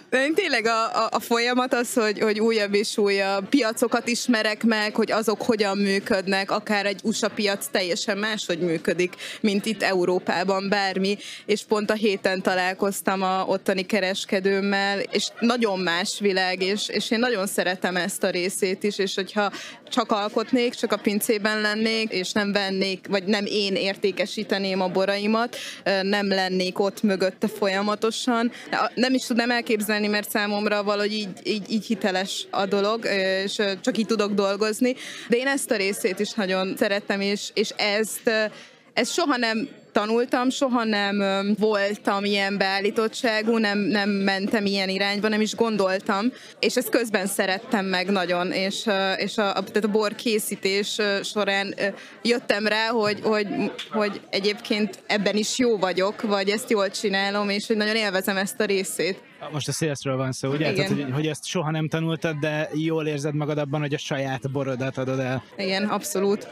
De tényleg a, a, a folyamat az, hogy, hogy újabb és újabb piacokat ismerek meg, hogy azok hogyan működnek, akár egy USA piac teljesen máshogy működik, mint itt Európában bármi, és pont a héten találkoztam a ottani kereskedőmmel, és nagyon más világ, és, és én nagyon szeretem ezt a részét is, és hogyha csak alkotnék, csak a pincében lennék, és nem vennék, vagy nem én értékesíteném a boraimat, nem lennék ott mögötte folyamatosan. Nem is tudnám elképzelni, mert számomra valahogy így, így, így hiteles a dolog, és csak így tudok dolgozni. De én ezt a részét is nagyon szerettem, és, és ezt, ezt soha nem tanultam, soha nem voltam ilyen beállítottságú, nem, nem mentem ilyen irányba, nem is gondoltam, és ezt közben szerettem meg nagyon, és, és a, a, tehát a bor készítés során jöttem rá, hogy, hogy, hogy egyébként ebben is jó vagyok, vagy ezt jól csinálom, és hogy nagyon élvezem ezt a részét. Most a szélszről van szó, ugye? Tehát, hogy, hogy ezt soha nem tanultad, de jól érzed magad abban, hogy a saját borodat adod el. Igen, abszolút.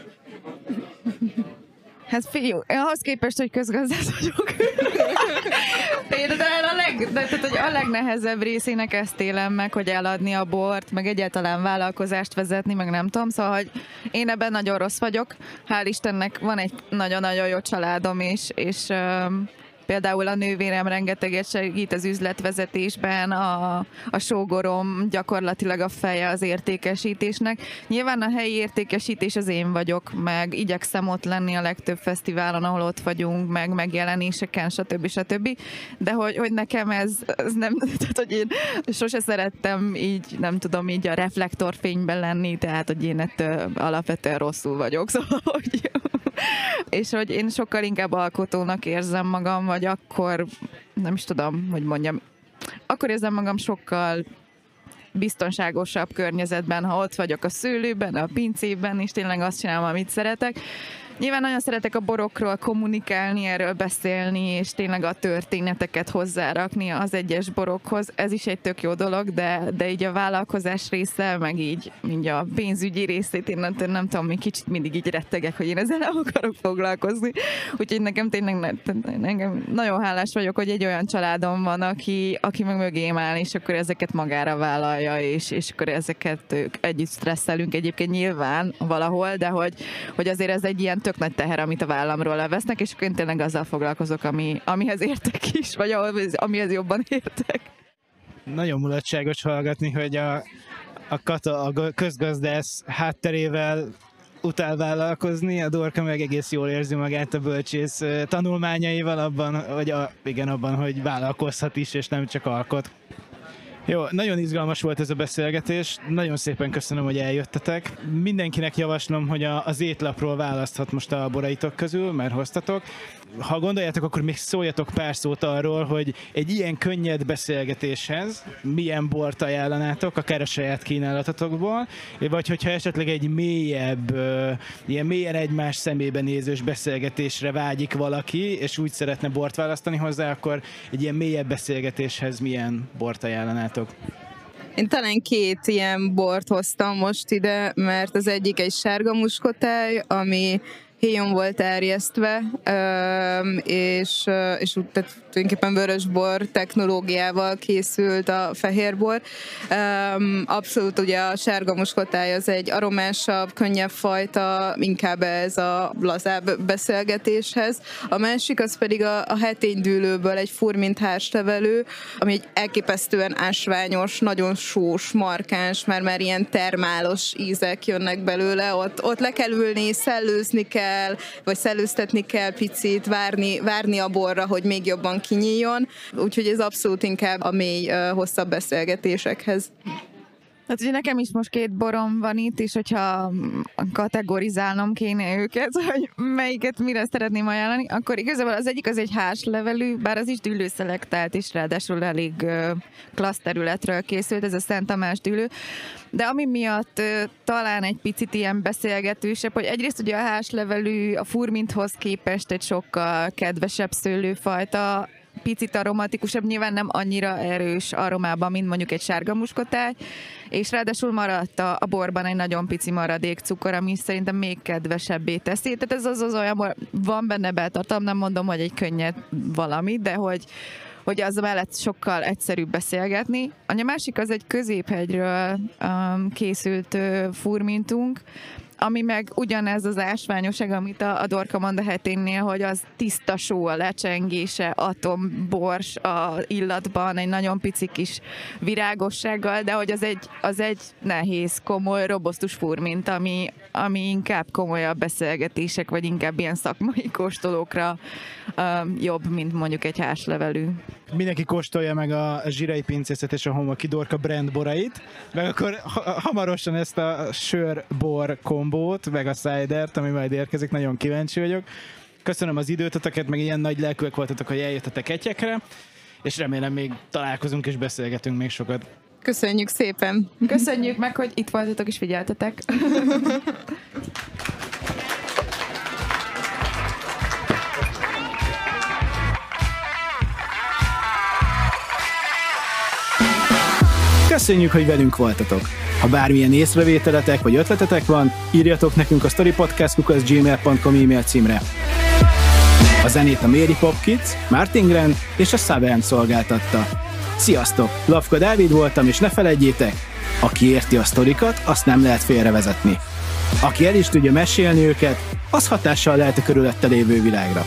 Hát fiú, ahhoz képest, hogy közgazdász vagyok. Például [LAUGHS] a, leg, de, tehát, hogy a legnehezebb részének ezt élem meg, hogy eladni a bort, meg egyáltalán vállalkozást vezetni, meg nem tudom, szóval, hogy én ebben nagyon rossz vagyok. Hál' Istennek van egy nagyon-nagyon jó családom is, és um, Például a nővérem rengeteget segít az üzletvezetésben, a, a sógorom gyakorlatilag a feje az értékesítésnek. Nyilván a helyi értékesítés az én vagyok, meg igyekszem ott lenni a legtöbb fesztiválon, ahol ott vagyunk, meg megjelenéseken, stb. stb. De hogy, hogy nekem ez, ez nem, [LAUGHS] tehát hogy én sose szerettem így, nem tudom, így a reflektorfényben lenni, tehát hogy én ettől alapvetően rosszul vagyok, [LAUGHS] szóval hogy és hogy én sokkal inkább alkotónak érzem magam, vagy akkor, nem is tudom, hogy mondjam, akkor érzem magam sokkal biztonságosabb környezetben, ha ott vagyok a szőlőben, a pincében, és tényleg azt csinálom, amit szeretek. Nyilván nagyon szeretek a borokról kommunikálni, erről beszélni, és tényleg a történeteket hozzárakni az egyes borokhoz. Ez is egy tök jó dolog, de, de így a vállalkozás része, meg így, így a pénzügyi részét, én nem, nem tudom, még kicsit mindig így rettegek, hogy én ezzel nem akarok foglalkozni. Úgyhogy nekem tényleg engem nagyon hálás vagyok, hogy egy olyan családom van, aki, aki meg mögém áll, és akkor ezeket magára vállalja, és, és akkor ezeket együtt stresszelünk egyébként nyilván valahol, de hogy, hogy azért ez egy ilyen tök nagy teher, amit a vállamról levesznek, és én tényleg azzal foglalkozok, ami, amihez értek is, vagy amihez jobban értek. Nagyon mulatságos hallgatni, hogy a, a Kata a közgazdász hátterével utál vállalkozni, a Dorka meg egész jól érzi magát a bölcsész tanulmányaival abban, hogy a, igen, abban, hogy vállalkozhat is, és nem csak alkot. Jó, nagyon izgalmas volt ez a beszélgetés, nagyon szépen köszönöm, hogy eljöttetek. Mindenkinek javaslom, hogy a, az étlapról választhat most a boraitok közül, mert hoztatok. Ha gondoljátok, akkor még szóljatok pár szót arról, hogy egy ilyen könnyed beszélgetéshez milyen bort ajánlanátok, akár a saját kínálatotokból, vagy hogyha esetleg egy mélyebb, ilyen mélyen egymás szemébe nézős beszélgetésre vágyik valaki, és úgy szeretne bort választani hozzá, akkor egy ilyen mélyebb beszélgetéshez milyen bort ajánlanátok? Én talán két ilyen bort hoztam most ide, mert az egyik egy sárga muskotáj, ami héjon volt erjesztve, és, és tehát tulajdonképpen vörösbor technológiával készült a fehérbor. Abszolút ugye a sárga muskotály az egy aromásabb, könnyebb fajta, inkább ez a lazább beszélgetéshez. A másik az pedig a, a heténydűlőből egy furmint hárstevelő, ami egy elképesztően ásványos, nagyon sós, markáns, mert már ilyen termálos ízek jönnek belőle, ott, ott le kell ülni, szellőzni kell, vagy szellőztetni kell picit, várni, várni a borra, hogy még jobban kinyíljon, úgyhogy ez abszolút inkább a mély, hosszabb beszélgetésekhez. Hát ugye nekem is most két borom van itt, és hogyha kategorizálnom kéne őket, [LAUGHS] hogy melyiket mire szeretném ajánlani, akkor igazából az egyik az egy levelű, bár az is dűlőszelektált, és ráadásul elég klassz területről készült, ez a Szent Tamás dűlő. De ami miatt talán egy picit ilyen beszélgetősebb, hogy egyrészt ugye a levelű a furminthoz képest egy sokkal kedvesebb szőlőfajta, picit aromatikusabb, nyilván nem annyira erős aromában, mint mondjuk egy sárga muskotáj, és ráadásul maradt a, a borban egy nagyon pici maradék cukor, ami szerintem még kedvesebbé teszi. Tehát ez az az olyan, van benne beltartalom, nem mondom, hogy egy könnyed valami, de hogy hogy az mellett sokkal egyszerűbb beszélgetni. A másik az egy középhegyről um, készült uh, furmintunk, ami meg ugyanez az ásványosság, amit a, a Dorka Manda heténnél, hogy az tiszta só, a lecsengése, atombors a illatban, egy nagyon pici kis virágossággal, de hogy az egy, az egy nehéz, komoly, robosztus furmint, ami, ami inkább komolyabb beszélgetések, vagy inkább ilyen szakmai kóstolókra um, jobb, mint mondjuk egy házlevelű. Mindenki kóstolja meg a zsirai pincészet és a Homaki Dorka brand borait, meg akkor ha- hamarosan ezt a sör-bor kombót, meg a cidert, ami majd érkezik, nagyon kíváncsi vagyok. Köszönöm az időtöteket, meg ilyen nagy lelkűek voltatok, hogy eljöttetek egyekre, és remélem még találkozunk és beszélgetünk még sokat. Köszönjük szépen! Köszönjük meg, hogy itt voltatok és figyeltetek. [LAUGHS] Köszönjük, hogy velünk voltatok! Ha bármilyen észrevételetek vagy ötletetek van, írjatok nekünk a storypodcast.gmail.com e-mail címre. A zenét a Mary Pop Kids, Martin Grant és a Savern szolgáltatta. Sziasztok! Lavka Dávid voltam, és ne felejtjétek, aki érti a sztorikat, azt nem lehet félrevezetni. Aki el is tudja mesélni őket, az hatással lehet a körülötte lévő világra.